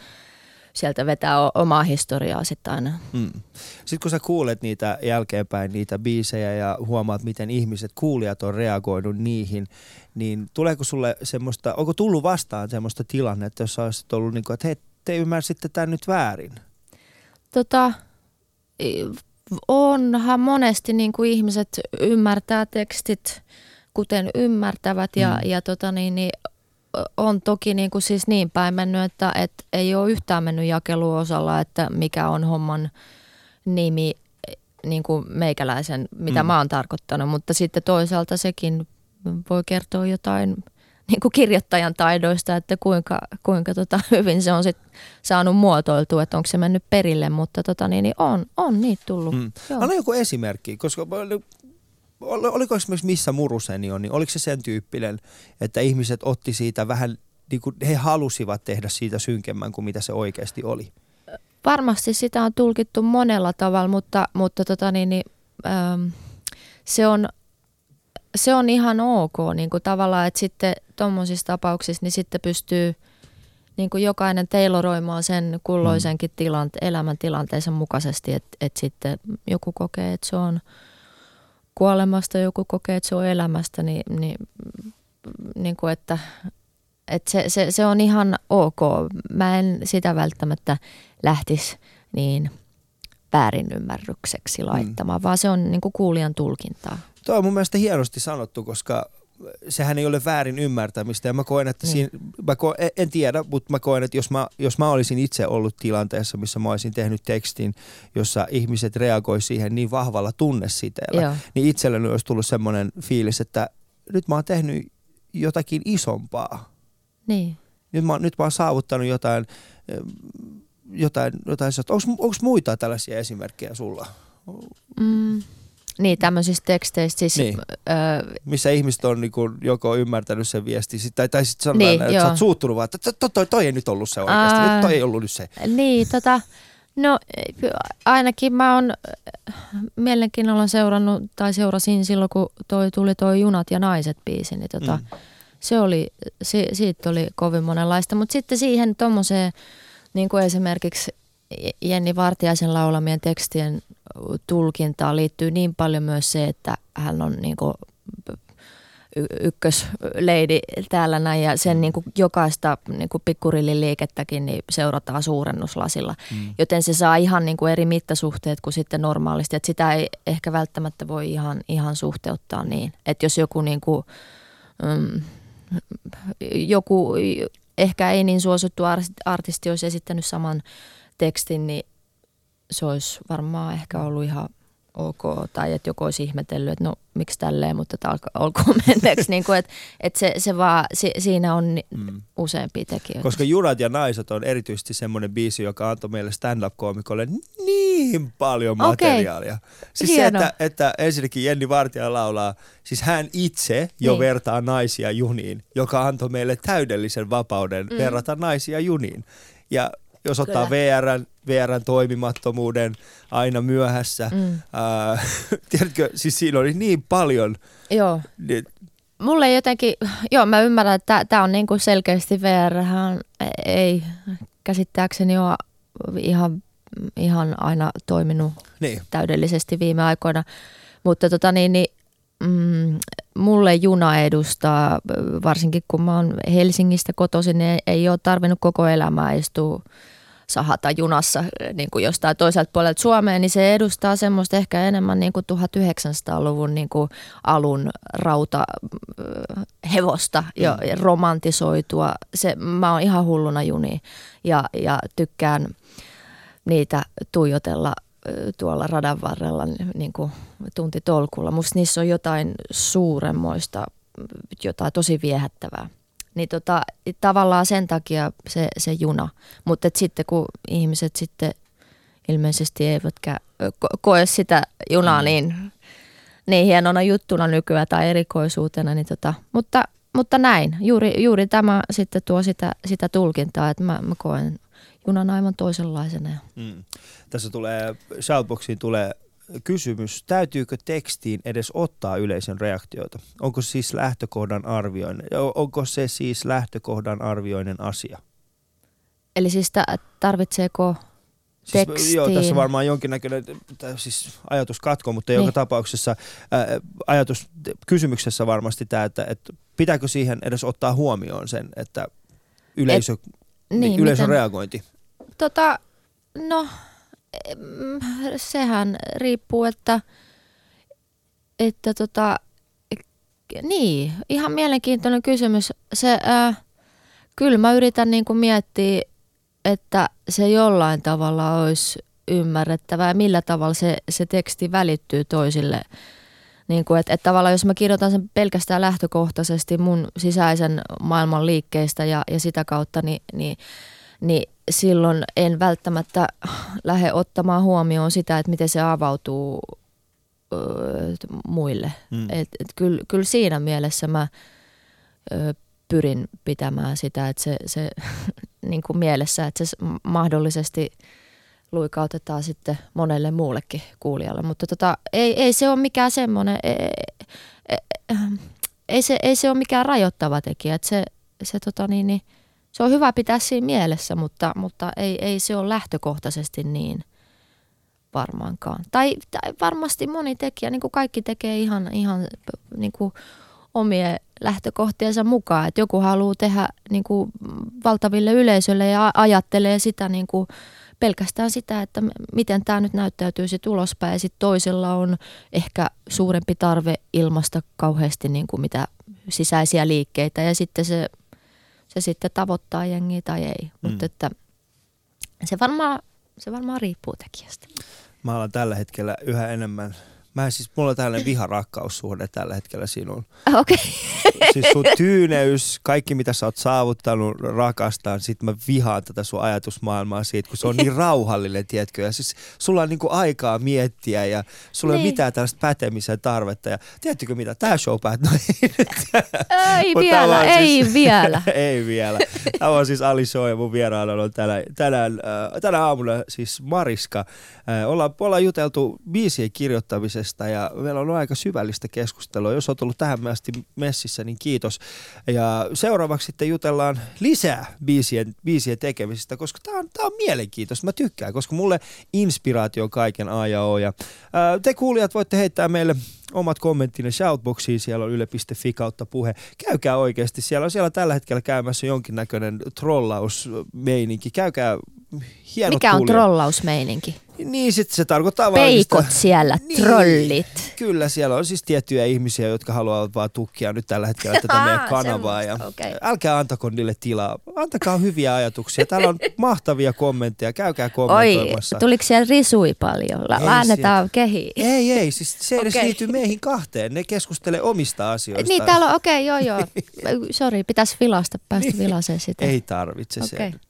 sieltä vetää omaa historiaa sitten aina. Mm. Sitten kun sä kuulet niitä jälkeenpäin, niitä biisejä ja huomaat, miten ihmiset, kuulijat on reagoinut niihin, niin tuleeko sulle semmoista, onko tullut vastaan semmoista tilannetta, jossa olisit ollut niin kuin, että hei, te ymmärsitte tämän nyt väärin? Tota, onhan monesti niin kuin ihmiset ymmärtää tekstit, kuten ymmärtävät ja, mm. ja tota niin, niin on toki niin, kuin siis niin päin mennyt, että, että ei ole yhtään mennyt jakeluosalla, että mikä on homman nimi niin kuin meikäläisen, mitä mm. mä oon tarkoittanut, mutta sitten toisaalta sekin voi kertoa jotain niin kuin kirjoittajan taidoista, että kuinka, kuinka tota, hyvin se on sit saanut muotoiltua, että onko se mennyt perille, mutta tota, niin, niin on, on niitä tullut. Mm. Anna joku esimerkki, koska oliko esimerkiksi missä Muruseni on, niin oliko se sen tyyppinen, että ihmiset otti siitä vähän, niin kuin he halusivat tehdä siitä synkemmän kuin mitä se oikeasti oli? Varmasti sitä on tulkittu monella tavalla, mutta, mutta tota niin, niin, ähm, se on se on ihan ok niin kuin tavallaan, että sitten tuommoisissa tapauksissa niin sitten pystyy niin kuin jokainen teiloroimaan sen kulloisenkin tilante- elämäntilanteensa mukaisesti, että, että sitten joku kokee, että se on kuolemasta, joku kokee, että se on elämästä, niin, niin, niin kuin että, että se, se, se on ihan ok. Mä en sitä välttämättä lähtisi niin väärinymmärrykseksi laittamaan, mm. vaan se on niin kuin kuulijan tulkintaa. Tuo on mun mielestä hienosti sanottu, koska sehän ei ole väärin ymmärtämistä ja mä koen, että niin. siinä, mä koen, en tiedä, mutta mä koen, että jos mä, jos mä olisin itse ollut tilanteessa, missä mä olisin tehnyt tekstin, jossa ihmiset reagoi siihen niin vahvalla tunnesiteellä, Joo. niin itselleni olisi tullut semmoinen fiilis, että nyt mä oon tehnyt jotakin isompaa. Niin. Nyt mä, nyt mä oon saavuttanut jotain, jotain, jotain onko muita tällaisia esimerkkejä sulla? Mm. Niin, tämmöisistä teksteistä. Siis, niin. öö, Missä ihmiset on niin kuin, joko ymmärtänyt sen viesti, tai, tai sitten sanotaan, niin, että joo. sä oot suuttunut vaan, että toi, toi, toi ei nyt ollut se oikeasti, Ää, toi ei ollut nyt se. Niin, tota, no ainakin mä oon mielenkiinnolla seurannut, tai seurasin silloin, kun toi tuli toi Junat ja naiset biisi, niin tota, mm. se oli, si, siitä oli kovin monenlaista, mutta sitten siihen tuommoiseen, niin kuin esimerkiksi Jenni Vartiaisen laulamien tekstien tulkintaan liittyy niin paljon myös se, että hän on niin kuin ykkösleidi täällä näin ja sen niin kuin jokaista niin kuin pikkurilliliikettäkin niin seurataan suurennuslasilla. Mm. Joten se saa ihan niin kuin eri mittasuhteet kuin sitten normaalisti. Että sitä ei ehkä välttämättä voi ihan, ihan suhteuttaa niin. Että jos joku, niin kuin, mm, joku ehkä ei niin suosittu artisti olisi esittänyt saman tekstin, niin se olisi varmaan ehkä ollut ihan ok, tai että joku olisi ihmetellyt, että no miksi tälleen, mutta tämä olkoon menneeksi, niin kuin, että, että se, se vaan, si, siinä on mm. useampia tekijöitä. Koska Junat ja naiset on erityisesti semmoinen biisi, joka antoi meille stand-up-koomikolle niin paljon materiaalia. Okay. Siis Hieno. se, että, että ensinnäkin Jenni Vartija laulaa, siis hän itse jo niin. vertaa naisia juniin, joka antoi meille täydellisen vapauden mm. verrata naisia juniin. Ja jos ottaa VRn, VRn toimimattomuuden aina myöhässä. Mm. Äh, tiedätkö, siis siinä oli niin paljon. Joo. Niin, Mulle jotenkin, joo mä ymmärrän, että tämä on niinku selkeästi VR ei käsittääkseni ole ihan, ihan aina toiminut niin. täydellisesti viime aikoina. Mutta tota niin, niin mm, mulle juna edustaa, varsinkin kun mä oon Helsingistä kotoisin, niin ei ole tarvinnut koko elämää istua sahata junassa niin kuin jostain toiselta puolelta Suomeen, niin se edustaa semmoista ehkä enemmän niin kuin 1900-luvun niin kuin alun rauta hevosta ja mm. romantisoitua. Se, mä oon ihan hulluna juni ja, ja tykkään niitä tuijotella tuolla radan varrella niin kuin tuntitolkulla. Musta niissä on jotain suuremmoista, jotain tosi viehättävää. Niin tota, tavallaan sen takia se, se juna. Mutta sitten kun ihmiset sitten ilmeisesti eivätkä koe sitä junaa mm. niin, niin hienona juttuna nykyään tai erikoisuutena, niin tota, mutta, mutta näin. Juuri, juuri tämä sitten tuo sitä, sitä tulkintaa, että mä, mä koen junan aivan toisenlaisena. Mm. Tässä tulee, Shoutboxiin tulee kysymys, täytyykö tekstiin edes ottaa yleisön reaktiota? Onko siis lähtökohdan arvioinen, onko se siis lähtökohdan arvioinen asia? Eli siis tarvitseeko tekstiin? Siis, joo, tässä varmaan jonkinnäköinen siis ajatuskatko, mutta niin. joka tapauksessa ää, ajatus kysymyksessä varmasti tämä, että, että pitääkö siihen edes ottaa huomioon sen, että yleisö, Et, niin, yleisön miten, reagointi? Tota, no sehän riippuu, että, että tota, niin, ihan mielenkiintoinen kysymys. Se, äh, kyllä mä yritän niin kuin miettiä, että se jollain tavalla olisi ymmärrettävää, millä tavalla se, se teksti välittyy toisille. Niin kuin, että, että tavallaan jos mä kirjoitan sen pelkästään lähtökohtaisesti mun sisäisen maailman liikkeistä ja, ja sitä kautta, niin, niin, niin silloin en välttämättä lähde ottamaan huomioon sitä, että miten se avautuu muille. Mm. Et, et kyllä, kyllä siinä mielessä mä pyrin pitämään sitä, että se, se niin kuin mielessä, että se mahdollisesti luikautetaan sitten monelle muullekin kuulijalle. Mutta tota, ei, ei se ole mikään semmoinen, ei, ei, ei, se, ei se ole mikään rajoittava tekijä. Että se, se tota niin, niin, se on hyvä pitää siinä mielessä, mutta, mutta ei, ei se ole lähtökohtaisesti niin varmaankaan. Tai, tai varmasti moni tekijä, niin kuin kaikki tekee ihan, ihan niin kuin omien lähtökohtiensa mukaan. Että joku haluaa tehdä niin kuin valtaville yleisölle ja ajattelee sitä niin kuin pelkästään sitä, että miten tämä nyt näyttäytyy sitten ulospäin. Ja sitten toisella on ehkä suurempi tarve ilmasta kauheasti niin kuin mitä sisäisiä liikkeitä ja sitten se se sitten tavoittaa jengiä tai ei. Mm. Mutta että se varmaan, se varmaan riippuu tekijästä. Mä olen tällä hetkellä yhä enemmän Mä siis, mulla on tällainen viharakkaussuhde tällä hetkellä sinuun. Okei. siis sun tyyneys, kaikki mitä sä oot saavuttanut, rakastan, sit mä vihaan tätä sun ajatusmaailmaa siitä, kun se on niin rauhallinen, tiedätkö, ja siis sulla on niinku aikaa miettiä ja sulla niin. ei ole niin. mitään tällaista pätemisen tarvetta ja tiedättekö mitä, tää show päät, no ei nyt. Ei vielä, ei siis, vielä. ei vielä. Tämä on siis Ali Show ja mun vieraana on tänään, tänään, äh, tänään aamulla siis Mariska. Äh, ollaan, ollaan juteltu biisien kirjoittamisesta ja meillä on aika syvällistä keskustelua. Jos olet ollut tähän asti messissä, niin kiitos. Ja seuraavaksi sitten jutellaan lisää biisien, biisien tekemisestä, koska tämä on, on mielenkiintoista. Mä tykkään, koska mulle inspiraatio on kaiken A ja O. Ja, ää, te kuulijat voitte heittää meille omat kommenttinne shoutboxiin, siellä on yle.fi kautta puhe. Käykää oikeasti, siellä on siellä tällä hetkellä käymässä jonkinnäköinen trollausmeininki. Käykää hienot Mikä on trollausmeininki? Niin, sit se tarkoittaa Peikot vaan siellä, niin, trollit. Kyllä, siellä on siis tiettyjä ihmisiä, jotka haluavat vaan tukkia nyt tällä hetkellä tätä meidän kanavaa. Ja okay. Älkää antako niille tilaa. Antakaa hyviä ajatuksia. Täällä on mahtavia kommentteja. Käykää kommentoimassa. Oi, tuliko siellä risui paljon? Läännetaan kehiin. Ei, ei. Siis se edes okay. liittyy meihin kahteen. Ne keskustelee omista asioista. Niin, täällä on, okei, okay, joo, joo. Sori, pitäisi vilasta, päästä niin. vilaseen sitä. Ei tarvitse okay. se.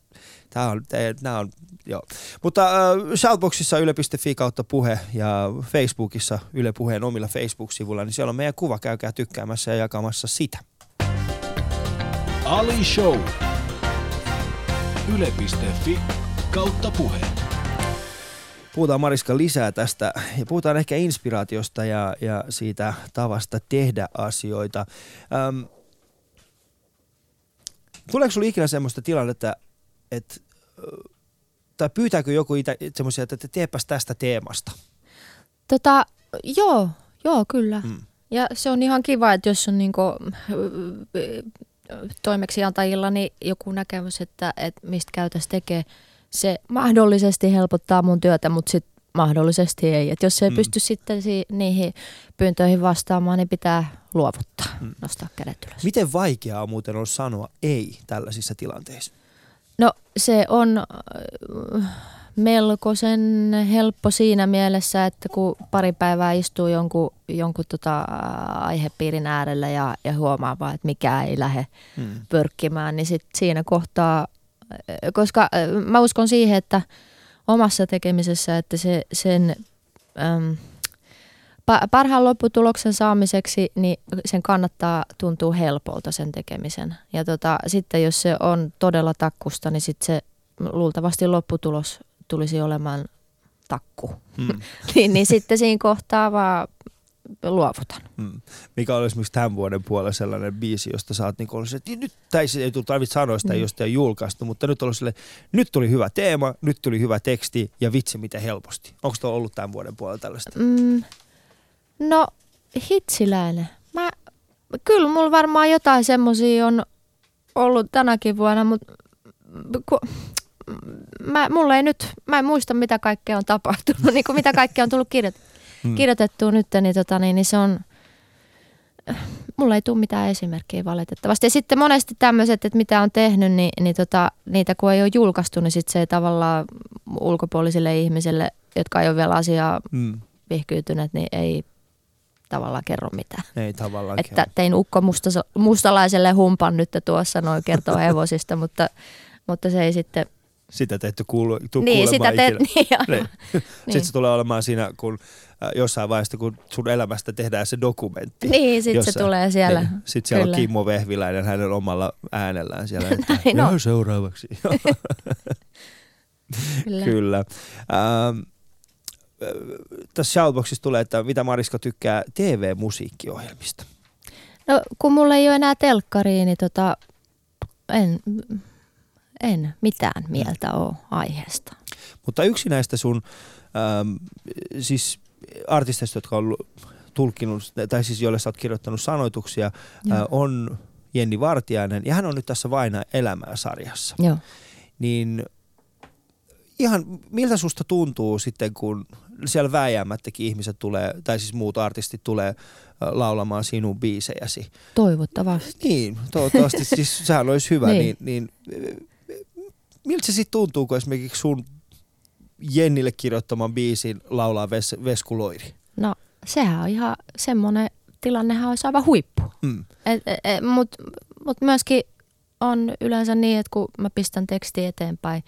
Tämä on, nämä on, joo. Mutta äh, Shoutboxissa yle.fi kautta puhe ja Facebookissa Yle Puheen omilla Facebook-sivuilla, niin siellä on meidän kuva. Käykää tykkäämässä ja jakamassa sitä. Ali Show. Yle.fi kautta puhe. Puhutaan Mariska lisää tästä ja puhutaan ehkä inspiraatiosta ja, ja siitä tavasta tehdä asioita. Ähm, tuleeko sinulla ikinä semmoista tilannetta, että tai pyytääkö joku semmoisia, että teepäs tästä teemasta? Tota, joo, joo kyllä. Hmm. Ja se on ihan kiva, että jos on niinku, toimeksiantajilla niin joku näkemys, että, että mistä käytäisiin tekee, se mahdollisesti helpottaa mun työtä, mutta sitten mahdollisesti ei. Et jos se ei hmm. pysty sitten si- niihin pyyntöihin vastaamaan, niin pitää luovuttaa, hmm. nostaa kädet ylös. Miten vaikeaa on muuten on sanoa ei tällaisissa tilanteissa? No se on äh, melkoisen helppo siinä mielessä, että kun pari päivää istuu jonkun, jonkun tota aihepiirin äärellä ja, ja huomaa vaan, että mikä ei lähde hmm. pörkkimään, niin sit siinä kohtaa, äh, koska äh, mä uskon siihen, että omassa tekemisessä, että se, sen äm, parhaan lopputuloksen saamiseksi, niin sen kannattaa tuntua helpolta sen tekemisen. Ja tota, sitten jos se on todella takkusta, niin sitten se luultavasti lopputulos tulisi olemaan takku. Hmm. niin, niin sitten siinä kohtaa vaan luovutan. Hmm. Mikä olisi esimerkiksi tämän vuoden puolella sellainen biisi, josta sä oot niin kuin, että nyt, tai ei tarvitse sanoa sitä, hmm. jos ei julkaistu, mutta nyt, oli sille, nyt tuli hyvä teema, nyt tuli hyvä teksti ja vitsi mitä helposti. Onko tuo ollut tämän vuoden puolella tällaista? Hmm. No, hitsiläinen. Mä, kyllä mulla varmaan jotain semmosia on ollut tänäkin vuonna, mutta ku, mä, mulla ei nyt, mä en muista mitä kaikkea on tapahtunut, niin kuin mitä kaikkea on tullut kirjoit, hmm. kirjoitettua nyt, niin, tota, niin, niin se on, mulla ei tule mitään esimerkkiä valitettavasti. Ja sitten monesti tämmöiset, että mitä on tehnyt, niin, niin tota, niitä kun ei ole julkaistu, niin sitten se ei tavallaan ulkopuolisille ihmisille, jotka ei ole vielä asiaa hmm. vihkyytyneet, niin ei tavallaan kerro mitään. Ei tavallaan Että kerro. tein ukko musta, mustalaiselle humpan nyt tuossa noin kertoo hevosista, mutta, mutta se ei sitten... Sitä te ette kuulu, tuu niin, sitä te, niin, niin. Sitten se tulee olemaan siinä, kun äh, jossain vaiheessa, kun sun elämästä tehdään se dokumentti. Niin, sitten se tulee siellä. Niin, sitten siellä Kyllä. on Kimmo Vehviläinen hänen omalla äänellään siellä. Että, Näin on. seuraavaksi. Kyllä. Kyllä. Ähm, tässä Shoutboxissa tulee, että mitä Mariska tykkää TV-musiikkiohjelmista? No kun mulla ei ole enää telkkariin, niin tota, en, en mitään mieltä ole aiheesta. Mutta yksi näistä sun ähm, siis artisteista, jotka on tulkinut, tai siis joille sä oot kirjoittanut sanoituksia, äh, on Jenni Vartiainen, ja hän on nyt tässä Vaina elämää sarjassa. Joo. Niin ihan miltä susta tuntuu sitten, kun siellä vääjäämättäkin ihmiset tulee, tai siis muut artistit tulee laulamaan sinun biisejäsi? Toivottavasti. Niin, toivottavasti. siis sehän olisi hyvä. niin. Niin, niin, miltä se sitten tuntuu, kun esimerkiksi sun Jennille kirjoittaman biisin laulaa Ves, Vesku Loiri? No sehän on ihan semmoinen, tilannehan olisi aivan huippu. Mm. Mutta mut myöskin on yleensä niin, että kun mä pistän teksti eteenpäin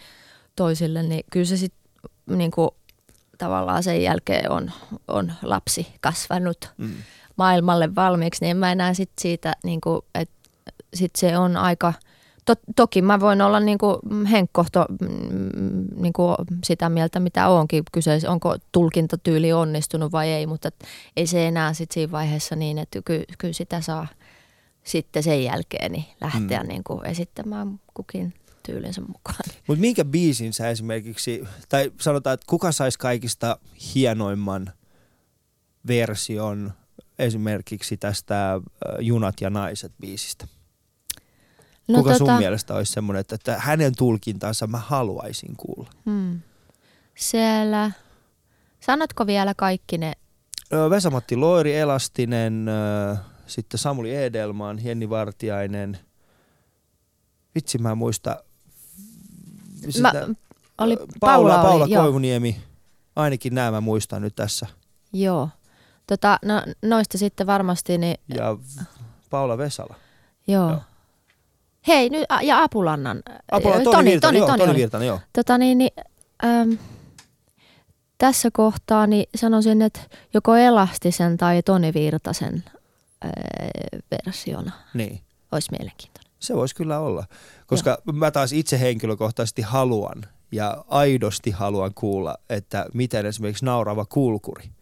toisille, niin kyllä se sitten niin tavallaan sen jälkeen on, on lapsi kasvanut mm. maailmalle valmiiksi, niin en mä enää sit siitä, niin kuin, että sit se on aika – to, toki mä voin olla niin kuin henkkohto mm, niin kuin sitä mieltä, mitä onkin kyseessä, onko tulkintatyyli onnistunut vai ei, mutta ei se enää sit siinä vaiheessa niin, että ky, kyllä sitä saa sitten sen jälkeen niin lähteä mm. niin kuin esittämään kukin tyylinsä mukaan. Mutta minkä biisin sä esimerkiksi, tai sanotaan, että kuka saisi kaikista hienoimman version esimerkiksi tästä Junat ja naiset biisistä? No Kuka tota, sun mielestä olisi semmoinen, että, että hänen tulkintansa mä haluaisin kuulla? Hmm. Siellä, sanotko vielä kaikki ne? Vesamatti Loiri, Elastinen, sitten Samuli Edelman, Jenni Vartiainen. Vitsi mä muista. Sitä, mä, oli, Paula, Paula, oli, Paula Koivuniemi. Ainakin nämä mä muistan nyt tässä. Joo. Tota, no, noista sitten varmasti. Niin... Ja Paula Vesala. Joo. joo. Hei, nyt, ja Apulannan. Apulannan, Toni, Toni, Virtanen, Toni, joo, Toni, Toni Virtanen, joo. Tota niin, niin äm, tässä kohtaa niin sanoisin, että joko Elastisen tai Toni Virtasen ää, versiona niin. olisi mielenkiintoinen. Se voisi kyllä olla, koska joo. mä taas itse henkilökohtaisesti haluan ja aidosti haluan kuulla, että miten esimerkiksi naurava kulkuri –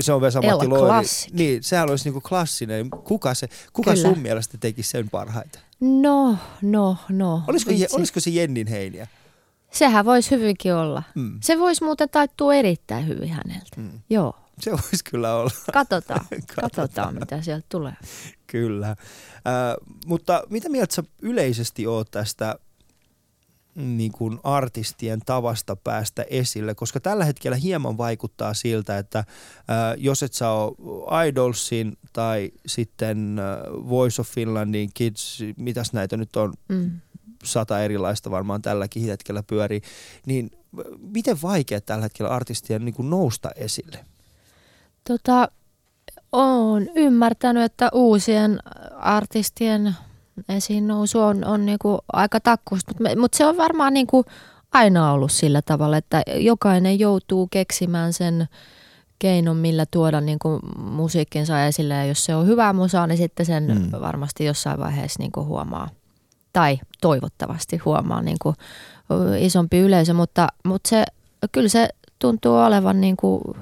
se on Vesa-Matti Loiri. Niin, sehän olisi niinku klassinen. Kuka, se, kuka sun mielestä teki sen parhaiten? No, no, no. Olisiko, je, olisiko se Jennin heiniä? Sehän voisi hyvinkin olla. Mm. Se voisi muuten taittua erittäin hyvin häneltä. Mm. Joo. Se voisi kyllä olla. Katsotaan, katsotaan mitä sieltä tulee. Kyllä. Äh, mutta mitä mieltä sä yleisesti oot tästä niin kuin artistien tavasta päästä esille, koska tällä hetkellä hieman vaikuttaa siltä, että ää, jos et saa Idolsin tai sitten ää, Voice of Finlandin Kids, mitäs näitä nyt on, mm. sata erilaista varmaan tälläkin hetkellä pyörii, niin miten vaikea tällä hetkellä artistien niin kuin nousta esille? Tota, olen ymmärtänyt, että uusien artistien esiin nousu on, on niinku aika takkusta, mutta mut se on varmaan niinku aina ollut sillä tavalla, että jokainen joutuu keksimään sen keinon, millä tuoda niinku musiikkinsa esille ja jos se on hyvää musaa, niin sitten sen mm. varmasti jossain vaiheessa niinku huomaa tai toivottavasti huomaa niinku isompi yleisö, mutta, mutta se, kyllä se tuntuu olevan niinku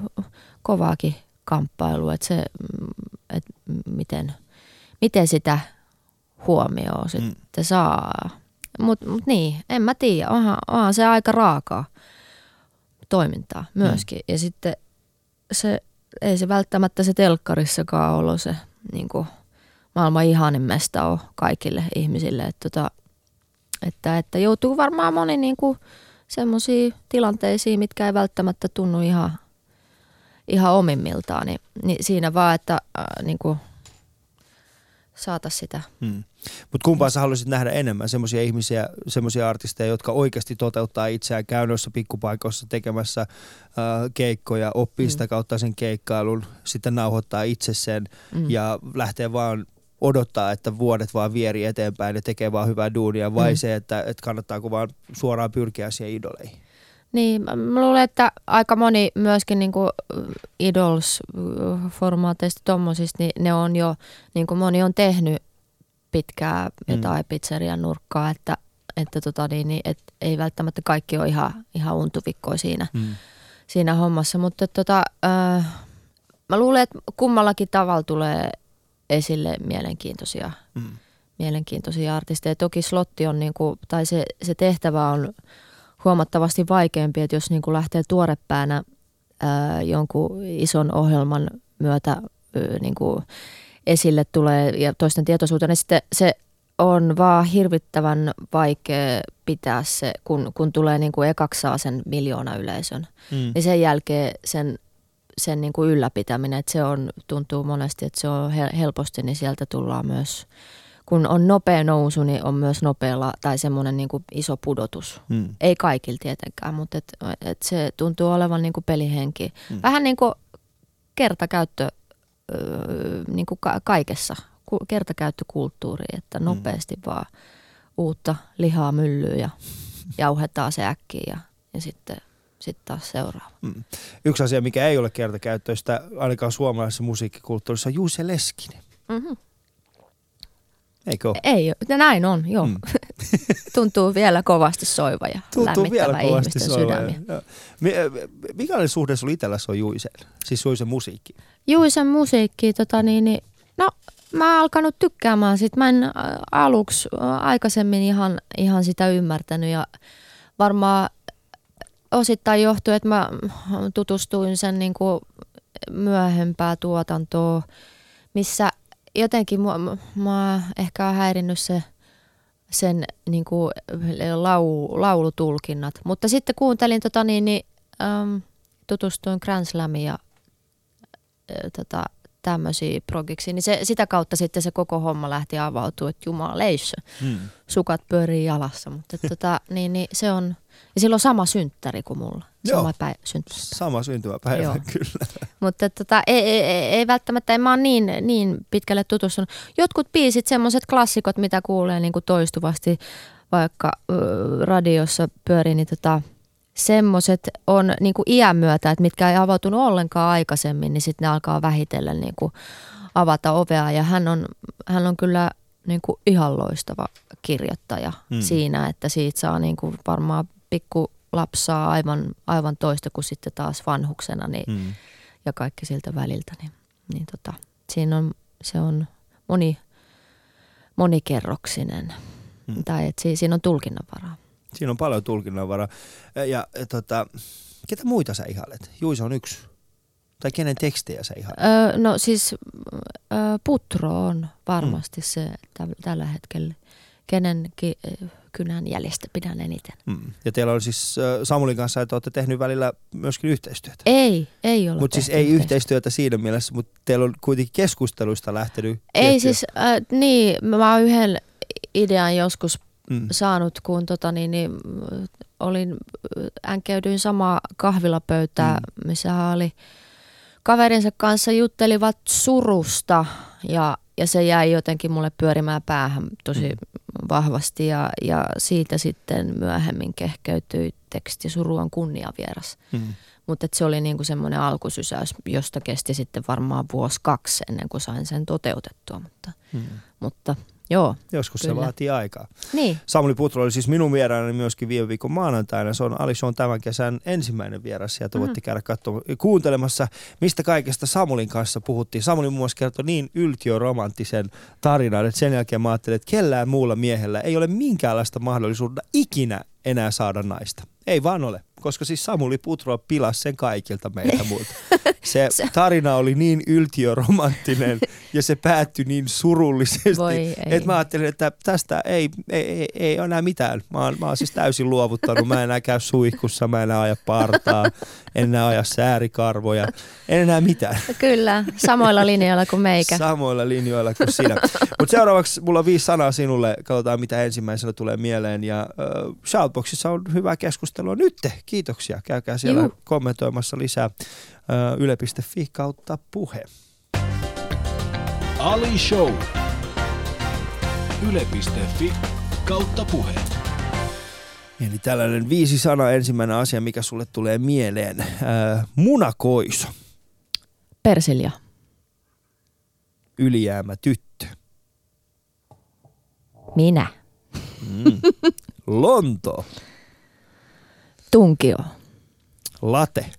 kovaakin kamppailu, että se, että miten, miten sitä huomioon mm. sitten mm. saa. Mutta mut niin, en mä tiedä, onhan, onhan se aika raakaa toimintaa myöskin. Mm. Ja sitten se, ei se välttämättä se telkkarissakaan ollut se niin kuin, maailman ihanin mesta on kaikille ihmisille. Että, tota, että, että joutuu varmaan moni niin semmoisiin tilanteisiin, mitkä ei välttämättä tunnu ihan, ihan omimmiltaan. Niin, niin siinä vaan, että äh, niin kuin, saata sitä. Hmm. Mutta kumpaa sä haluaisit nähdä enemmän? Semmoisia ihmisiä, semmoisia artisteja, jotka oikeasti toteuttaa itseään käynnössä pikkupaikoissa tekemässä äh, keikkoja, oppii hmm. sitä kautta sen keikkailun, sitten nauhoittaa itse sen hmm. ja lähtee vaan odottaa, että vuodet vaan vieri eteenpäin ja tekee vaan hyvää duunia, vai hmm. se, että, että kannattaako vaan suoraan pyrkiä siihen idoleihin? Niin, mä luulen, että aika moni myöskin niin kuin Idols-formaateista tommosista, niin ne on jo, niin kuin moni on tehnyt pitkää mm. jotain mm. pizzerian nurkkaa, että, että tota niin, niin, et ei välttämättä kaikki ole ihan, ihan untuvikkoja siinä, mm. siinä hommassa, mutta tota, äh, mä luulen, että kummallakin tavalla tulee esille mielenkiintoisia, mm. mielenkiintoisia artisteja. Toki slotti on, niin kuin, tai se, se tehtävä on huomattavasti vaikeampi, että jos niin kuin lähtee tuorepäänä ää, jonkun ison ohjelman myötä ää, niin kuin esille tulee ja toisten tietoisuuteen, niin sitten se on vaan hirvittävän vaikea pitää se, kun, kun tulee niin kuin ekaksi saa sen miljoona yleisön. Mm. Niin sen jälkeen sen, sen niin kuin ylläpitäminen, että se on, tuntuu monesti, että se on helposti, niin sieltä tullaan myös kun on nopea nousu, niin on myös nopealla tai semmoinen niin iso pudotus. Hmm. Ei kaikilla tietenkään, mutta et, et se tuntuu olevan niin kuin pelihenki. Hmm. Vähän niin kuin kertakäyttö öö, niin kuin ka- kaikessa kertakäyttökulttuuri, että mm. nopeasti mm. vaan uutta lihaa myllyyn ja jauhetaan se äkkiä ja, ja sitten sitten taas seuraava. Mm. Yksi asia, mikä ei ole kertakäyttöistä, ainakaan suomalaisessa musiikkikulttuurissa, on Juuse Leskinen. Mm-hmm. Eikö ole? Ei, näin on, joo. Mm. Tuntuu vielä kovasti soiva ja Tuntuu lämmittävä vielä ihmisten sydämiä. Mikä oli suhde sinulla itselläsi on Juiseen, siis Juisen musiikki? Juisen musiikki, tota niin, niin, no mä oon alkanut tykkäämään sit. Mä en aluksi aikaisemmin ihan, ihan sitä ymmärtänyt ja varmaan osittain johtuu, että mä tutustuin sen niin kuin myöhempää tuotantoa, missä jotenkin mua, mua ehkä on häirinnyt se, sen niin kuin lau, laulutulkinnat. Mutta sitten kuuntelin tota niin, niin äm, tutustuin Grand Slamiin ja ä, tota, tämmöisiä progiksi, niin se, sitä kautta sitten se koko homma lähti avautumaan, että jumaleissa, hmm. sukat pyörii jalassa. Mutta tota, niin, niin se on, ja silloin sama synttäri kuin mulla. Joo, sama, päivä, synttäripäivä. sama syntymäpäivä, Joo. kyllä. Mutta tota, ei, ei, ei, ei, välttämättä, en mä oon niin, niin pitkälle tutustunut. Jotkut biisit, semmoiset klassikot, mitä kuulee niin kuin toistuvasti, vaikka äh, radiossa pyörii, niin tota, semmoiset on niin kuin iän myötä, että mitkä ei avautunut ollenkaan aikaisemmin, niin sitten ne alkaa vähitellen niin kuin avata ovea. Ja hän on, hän on kyllä niin kuin ihan loistava kirjoittaja hmm. siinä, että siitä saa niin kuin varmaan pikku lapsaa aivan, aivan toista kuin sitten taas vanhuksena niin, hmm. ja kaikki siltä väliltä. Niin, niin tota, siinä on, se on moni, monikerroksinen, hmm. tai että siinä on tulkinnanvaraa. Siinä on paljon tulkinnanvaraa. Ja, ja tota, ketä muita sä ihailet? Juisa on yksi. Tai kenen tekstejä sä ihailet? Öö, no siis öö, Putro on varmasti mm. se t- tällä hetkellä, kenen ki- kynän jäljestä pidän eniten. Mm. Ja teillä on siis Samulin kanssa, että olette tehnyt välillä myöskin yhteistyötä. Ei, ei ole Mutta siis ei yhteistyötä siinä mielessä, mutta teillä on kuitenkin keskusteluista lähtenyt. Ei tiettyä. siis, äh, niin, mä oon yhden idean joskus mm. saanut, kun tota, niin, niin, olin, änkeydyin samaa kahvilapöytää, mm. missä oli kaverinsa kanssa juttelivat surusta ja, ja se jäi jotenkin mulle pyörimään päähän tosi mm. vahvasti ja, ja siitä sitten myöhemmin kehkeytyi teksti Suru on kunniavieras. Mm. Mutta se oli niinku semmoinen alkusysäys, josta kesti sitten varmaan vuosi kaksi ennen kuin sain sen toteutettua. Mutta, mm. mutta Joo, Joskus kyllä. se vaatii aikaa. Niin. Samuli Putro oli siis minun vieraani myöskin viime viikon maanantaina. Se on Ali on tämän kesän ensimmäinen vieras. Sieltä mm-hmm. voitte käydä katsomaan, kuuntelemassa, mistä kaikesta Samulin kanssa puhuttiin. Samuli muun muassa kertoi niin yltiöromanttisen tarinan, että sen jälkeen mä ajattelin, että kellään muulla miehellä ei ole minkäänlaista mahdollisuutta ikinä enää saada naista. Ei vaan ole koska siis Samuli Putro pilasi sen kaikilta meiltä muilta. Se tarina oli niin yltiöromanttinen ja se päättyi niin surullisesti, että mä ajattelin, että tästä ei, ei, ei, ei ole enää mitään. Mä oon, mä oon siis täysin luovuttanut, mä en enää käy suihkussa, mä en enää aja partaa, en enää aja säärikarvoja, en enää mitään. Kyllä, samoilla linjoilla kuin meikä. Samoilla linjoilla kuin sinä. Mutta seuraavaksi mulla on viisi sanaa sinulle, katsotaan mitä ensimmäisenä tulee mieleen ja äh, Shoutboxissa on hyvää keskustelua nyt. Kiitoksia, käykää siellä Juhu. kommentoimassa lisää yle.fi kautta puhe. Ali Show. Yle.fi kautta puhe. Eli tällainen viisi sana ensimmäinen asia, mikä sulle tulee mieleen. Äh, munakoiso. Persilja. Ylijäämä tyttö. Minä. Mm. Lonto. Tunkio. Late.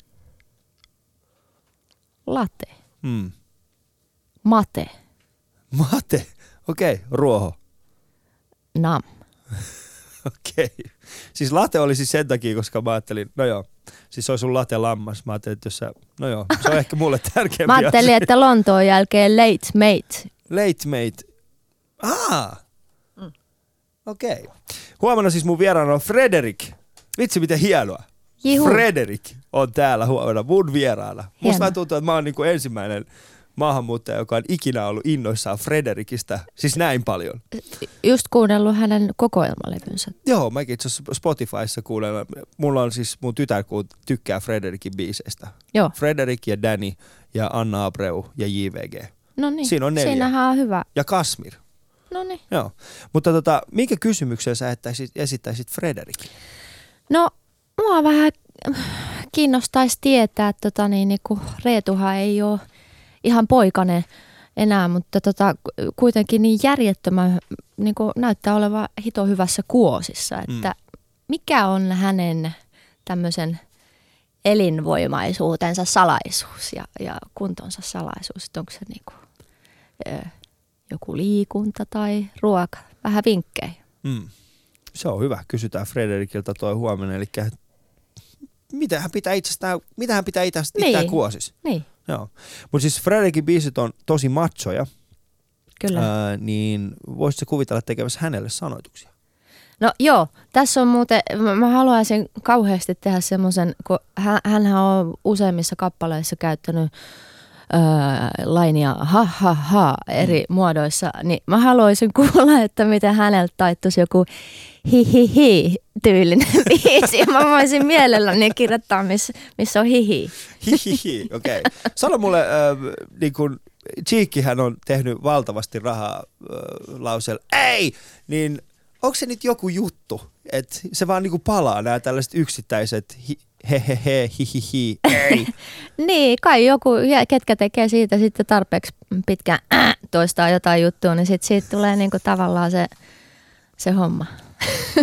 Late. Mm. Mate. Mate. Okei, okay. ruoho. Nam. Okei. Okay. Siis late oli siis sen takia, koska mä ajattelin, no joo, siis se olisi sun late lammas. Mä ajattelin, että jos sä, no joo, se on ehkä mulle tärkeämpi Mä ajattelin, asia. että Lontoon jälkeen late mate. Late mate. Ah, mm. okei. Okay. Huomenna siis mun vieraana on Frederik. Vitsi miten hienoa. Juhu. Frederik on täällä huomenna mun vieraana. Musta Hieno. tuntuu, että mä oon niin kuin ensimmäinen maahanmuuttaja, joka on ikinä ollut innoissaan Frederikistä, siis näin paljon. Just kuunnellut hänen kokoelmalevynsä. Joo, mäkin itse asiassa Spotifyssa kuunnellut. Mulla on siis, mun tytär tykkää Frederikin biiseistä. Joo. Frederik ja Danny ja Anna Abreu ja JVG. No niin, Siinä on neljä. siinähän on hyvä. Ja Kasmir. No niin. Joo. Mutta tota, minkä kysymyksen sä esittäisit Frederikille? No, mua vähän kiinnostaisi tietää, että tota, niin, niin kun Reetuhan ei ole ihan poikainen enää, mutta tota, kuitenkin niin järjettömän niin näyttää olevan hito hyvässä kuosissa, että mm. mikä on hänen tämmöisen elinvoimaisuutensa salaisuus ja, ja kuntonsa salaisuus, että onko se niin kuin, ö, joku liikunta tai ruoka, vähän vinkkejä. Mm. Se on hyvä. Kysytään Frederikiltä toi huomenna. Eli mitä hän pitää itsestään, mitä hän pitää itsestään Niin. kuosis. Niin, Joo. Mutta siis Frederikin biisit on tosi machoja, kyllä. ää, niin voisitko kuvitella tekevässä hänelle sanoituksia? No joo, tässä on muuten, mä, mä haluaisin kauheasti tehdä semmoisen, kun hän, hänhän on useimmissa kappaleissa käyttänyt öö, lainia ha ha ha eri mm. muodoissa, niin mä haluaisin kuulla, että miten häneltä taittuisi joku hi hi hi tyylinen biisi. Mä voisin mielelläni kirjoittaa, missä miss on hi hi. Hihihi, okei. Okay. Sano mulle, äh, niin kun Cheekkihän on tehnyt valtavasti rahaa äh, lauseella, ei, niin onko se nyt joku juttu, että se vaan niinku palaa nämä tällaiset yksittäiset hi, he he he hi hi hi, ei. Niin, kai joku, ketkä tekee siitä sitten tarpeeksi pitkään äh, toistaa jotain juttua, niin sitten siitä tulee niinku tavallaan se, se homma.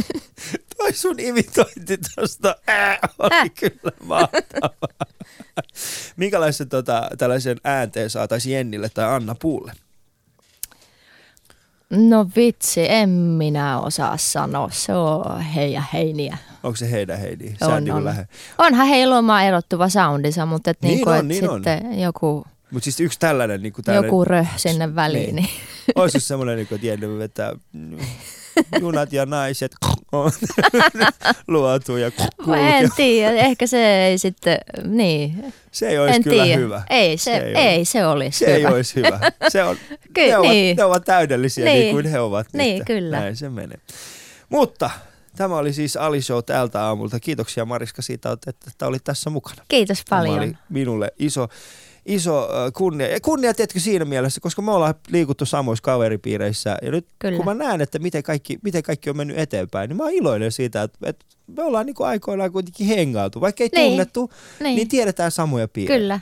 Toi sun imitointi tosta ää, oli Äh. kyllä mahtavaa. Minkälaisen tota, tällaisen äänteen saataisiin Jennille tai Anna Puulle? No vitsi, en minä osaa sanoa. Se on heiniä. Onko se heidän heidi? Sä On, on, niin on. lähe. Onhan heillä oma erottuva soundinsa, mutta et Niin niinku, on, et niin on. sitten joku, Mutta siis yksi tällainen, niin kuin tällainen joku röh sinne väliin. Niin. Niin. olisi just semmoinen, niin kuin, että Jenny vetää junat ja naiset on luotu ja kulkee. en tiedä, ehkä se ei sitten, niin, Se ei olisi en kyllä tiedä. hyvä. Ei, se, Se ei ei, se olisi Se hyvä. ei olisi hyvä. Se on, Ky- ne, ovat, niin. ne ovat täydellisiä niin, Niin. kuin he ovat. Niin, nyt. kyllä. Näin se menee. Mutta tämä oli siis Ali Show tältä aamulta. Kiitoksia Mariska siitä, että, että olit tässä mukana. Kiitos paljon. Tämä oli minulle iso, iso kunnia. Ja kunnia tietkö siinä mielessä, koska me ollaan liikuttu samoissa kaveripiireissä. Ja nyt Kyllä. kun mä näen, että miten kaikki, miten kaikki on mennyt eteenpäin, niin mä oon iloinen siitä, että, että me ollaan niin kuin aikoinaan kuitenkin hengailtu. Vaikka ei Niin. tunnettu, Niin. niin tiedetään samoja piirejä. Kyllä.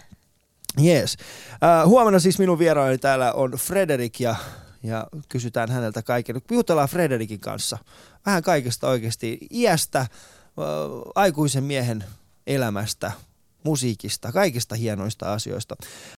Yes. Äh, huomenna siis minun vieraani täällä on Frederik ja, ja kysytään häneltä kaiken. Jutellaan Frederikin kanssa vähän kaikesta oikeasti iästä, äh, aikuisen miehen elämästä, musiikista, kaikista hienoista asioista.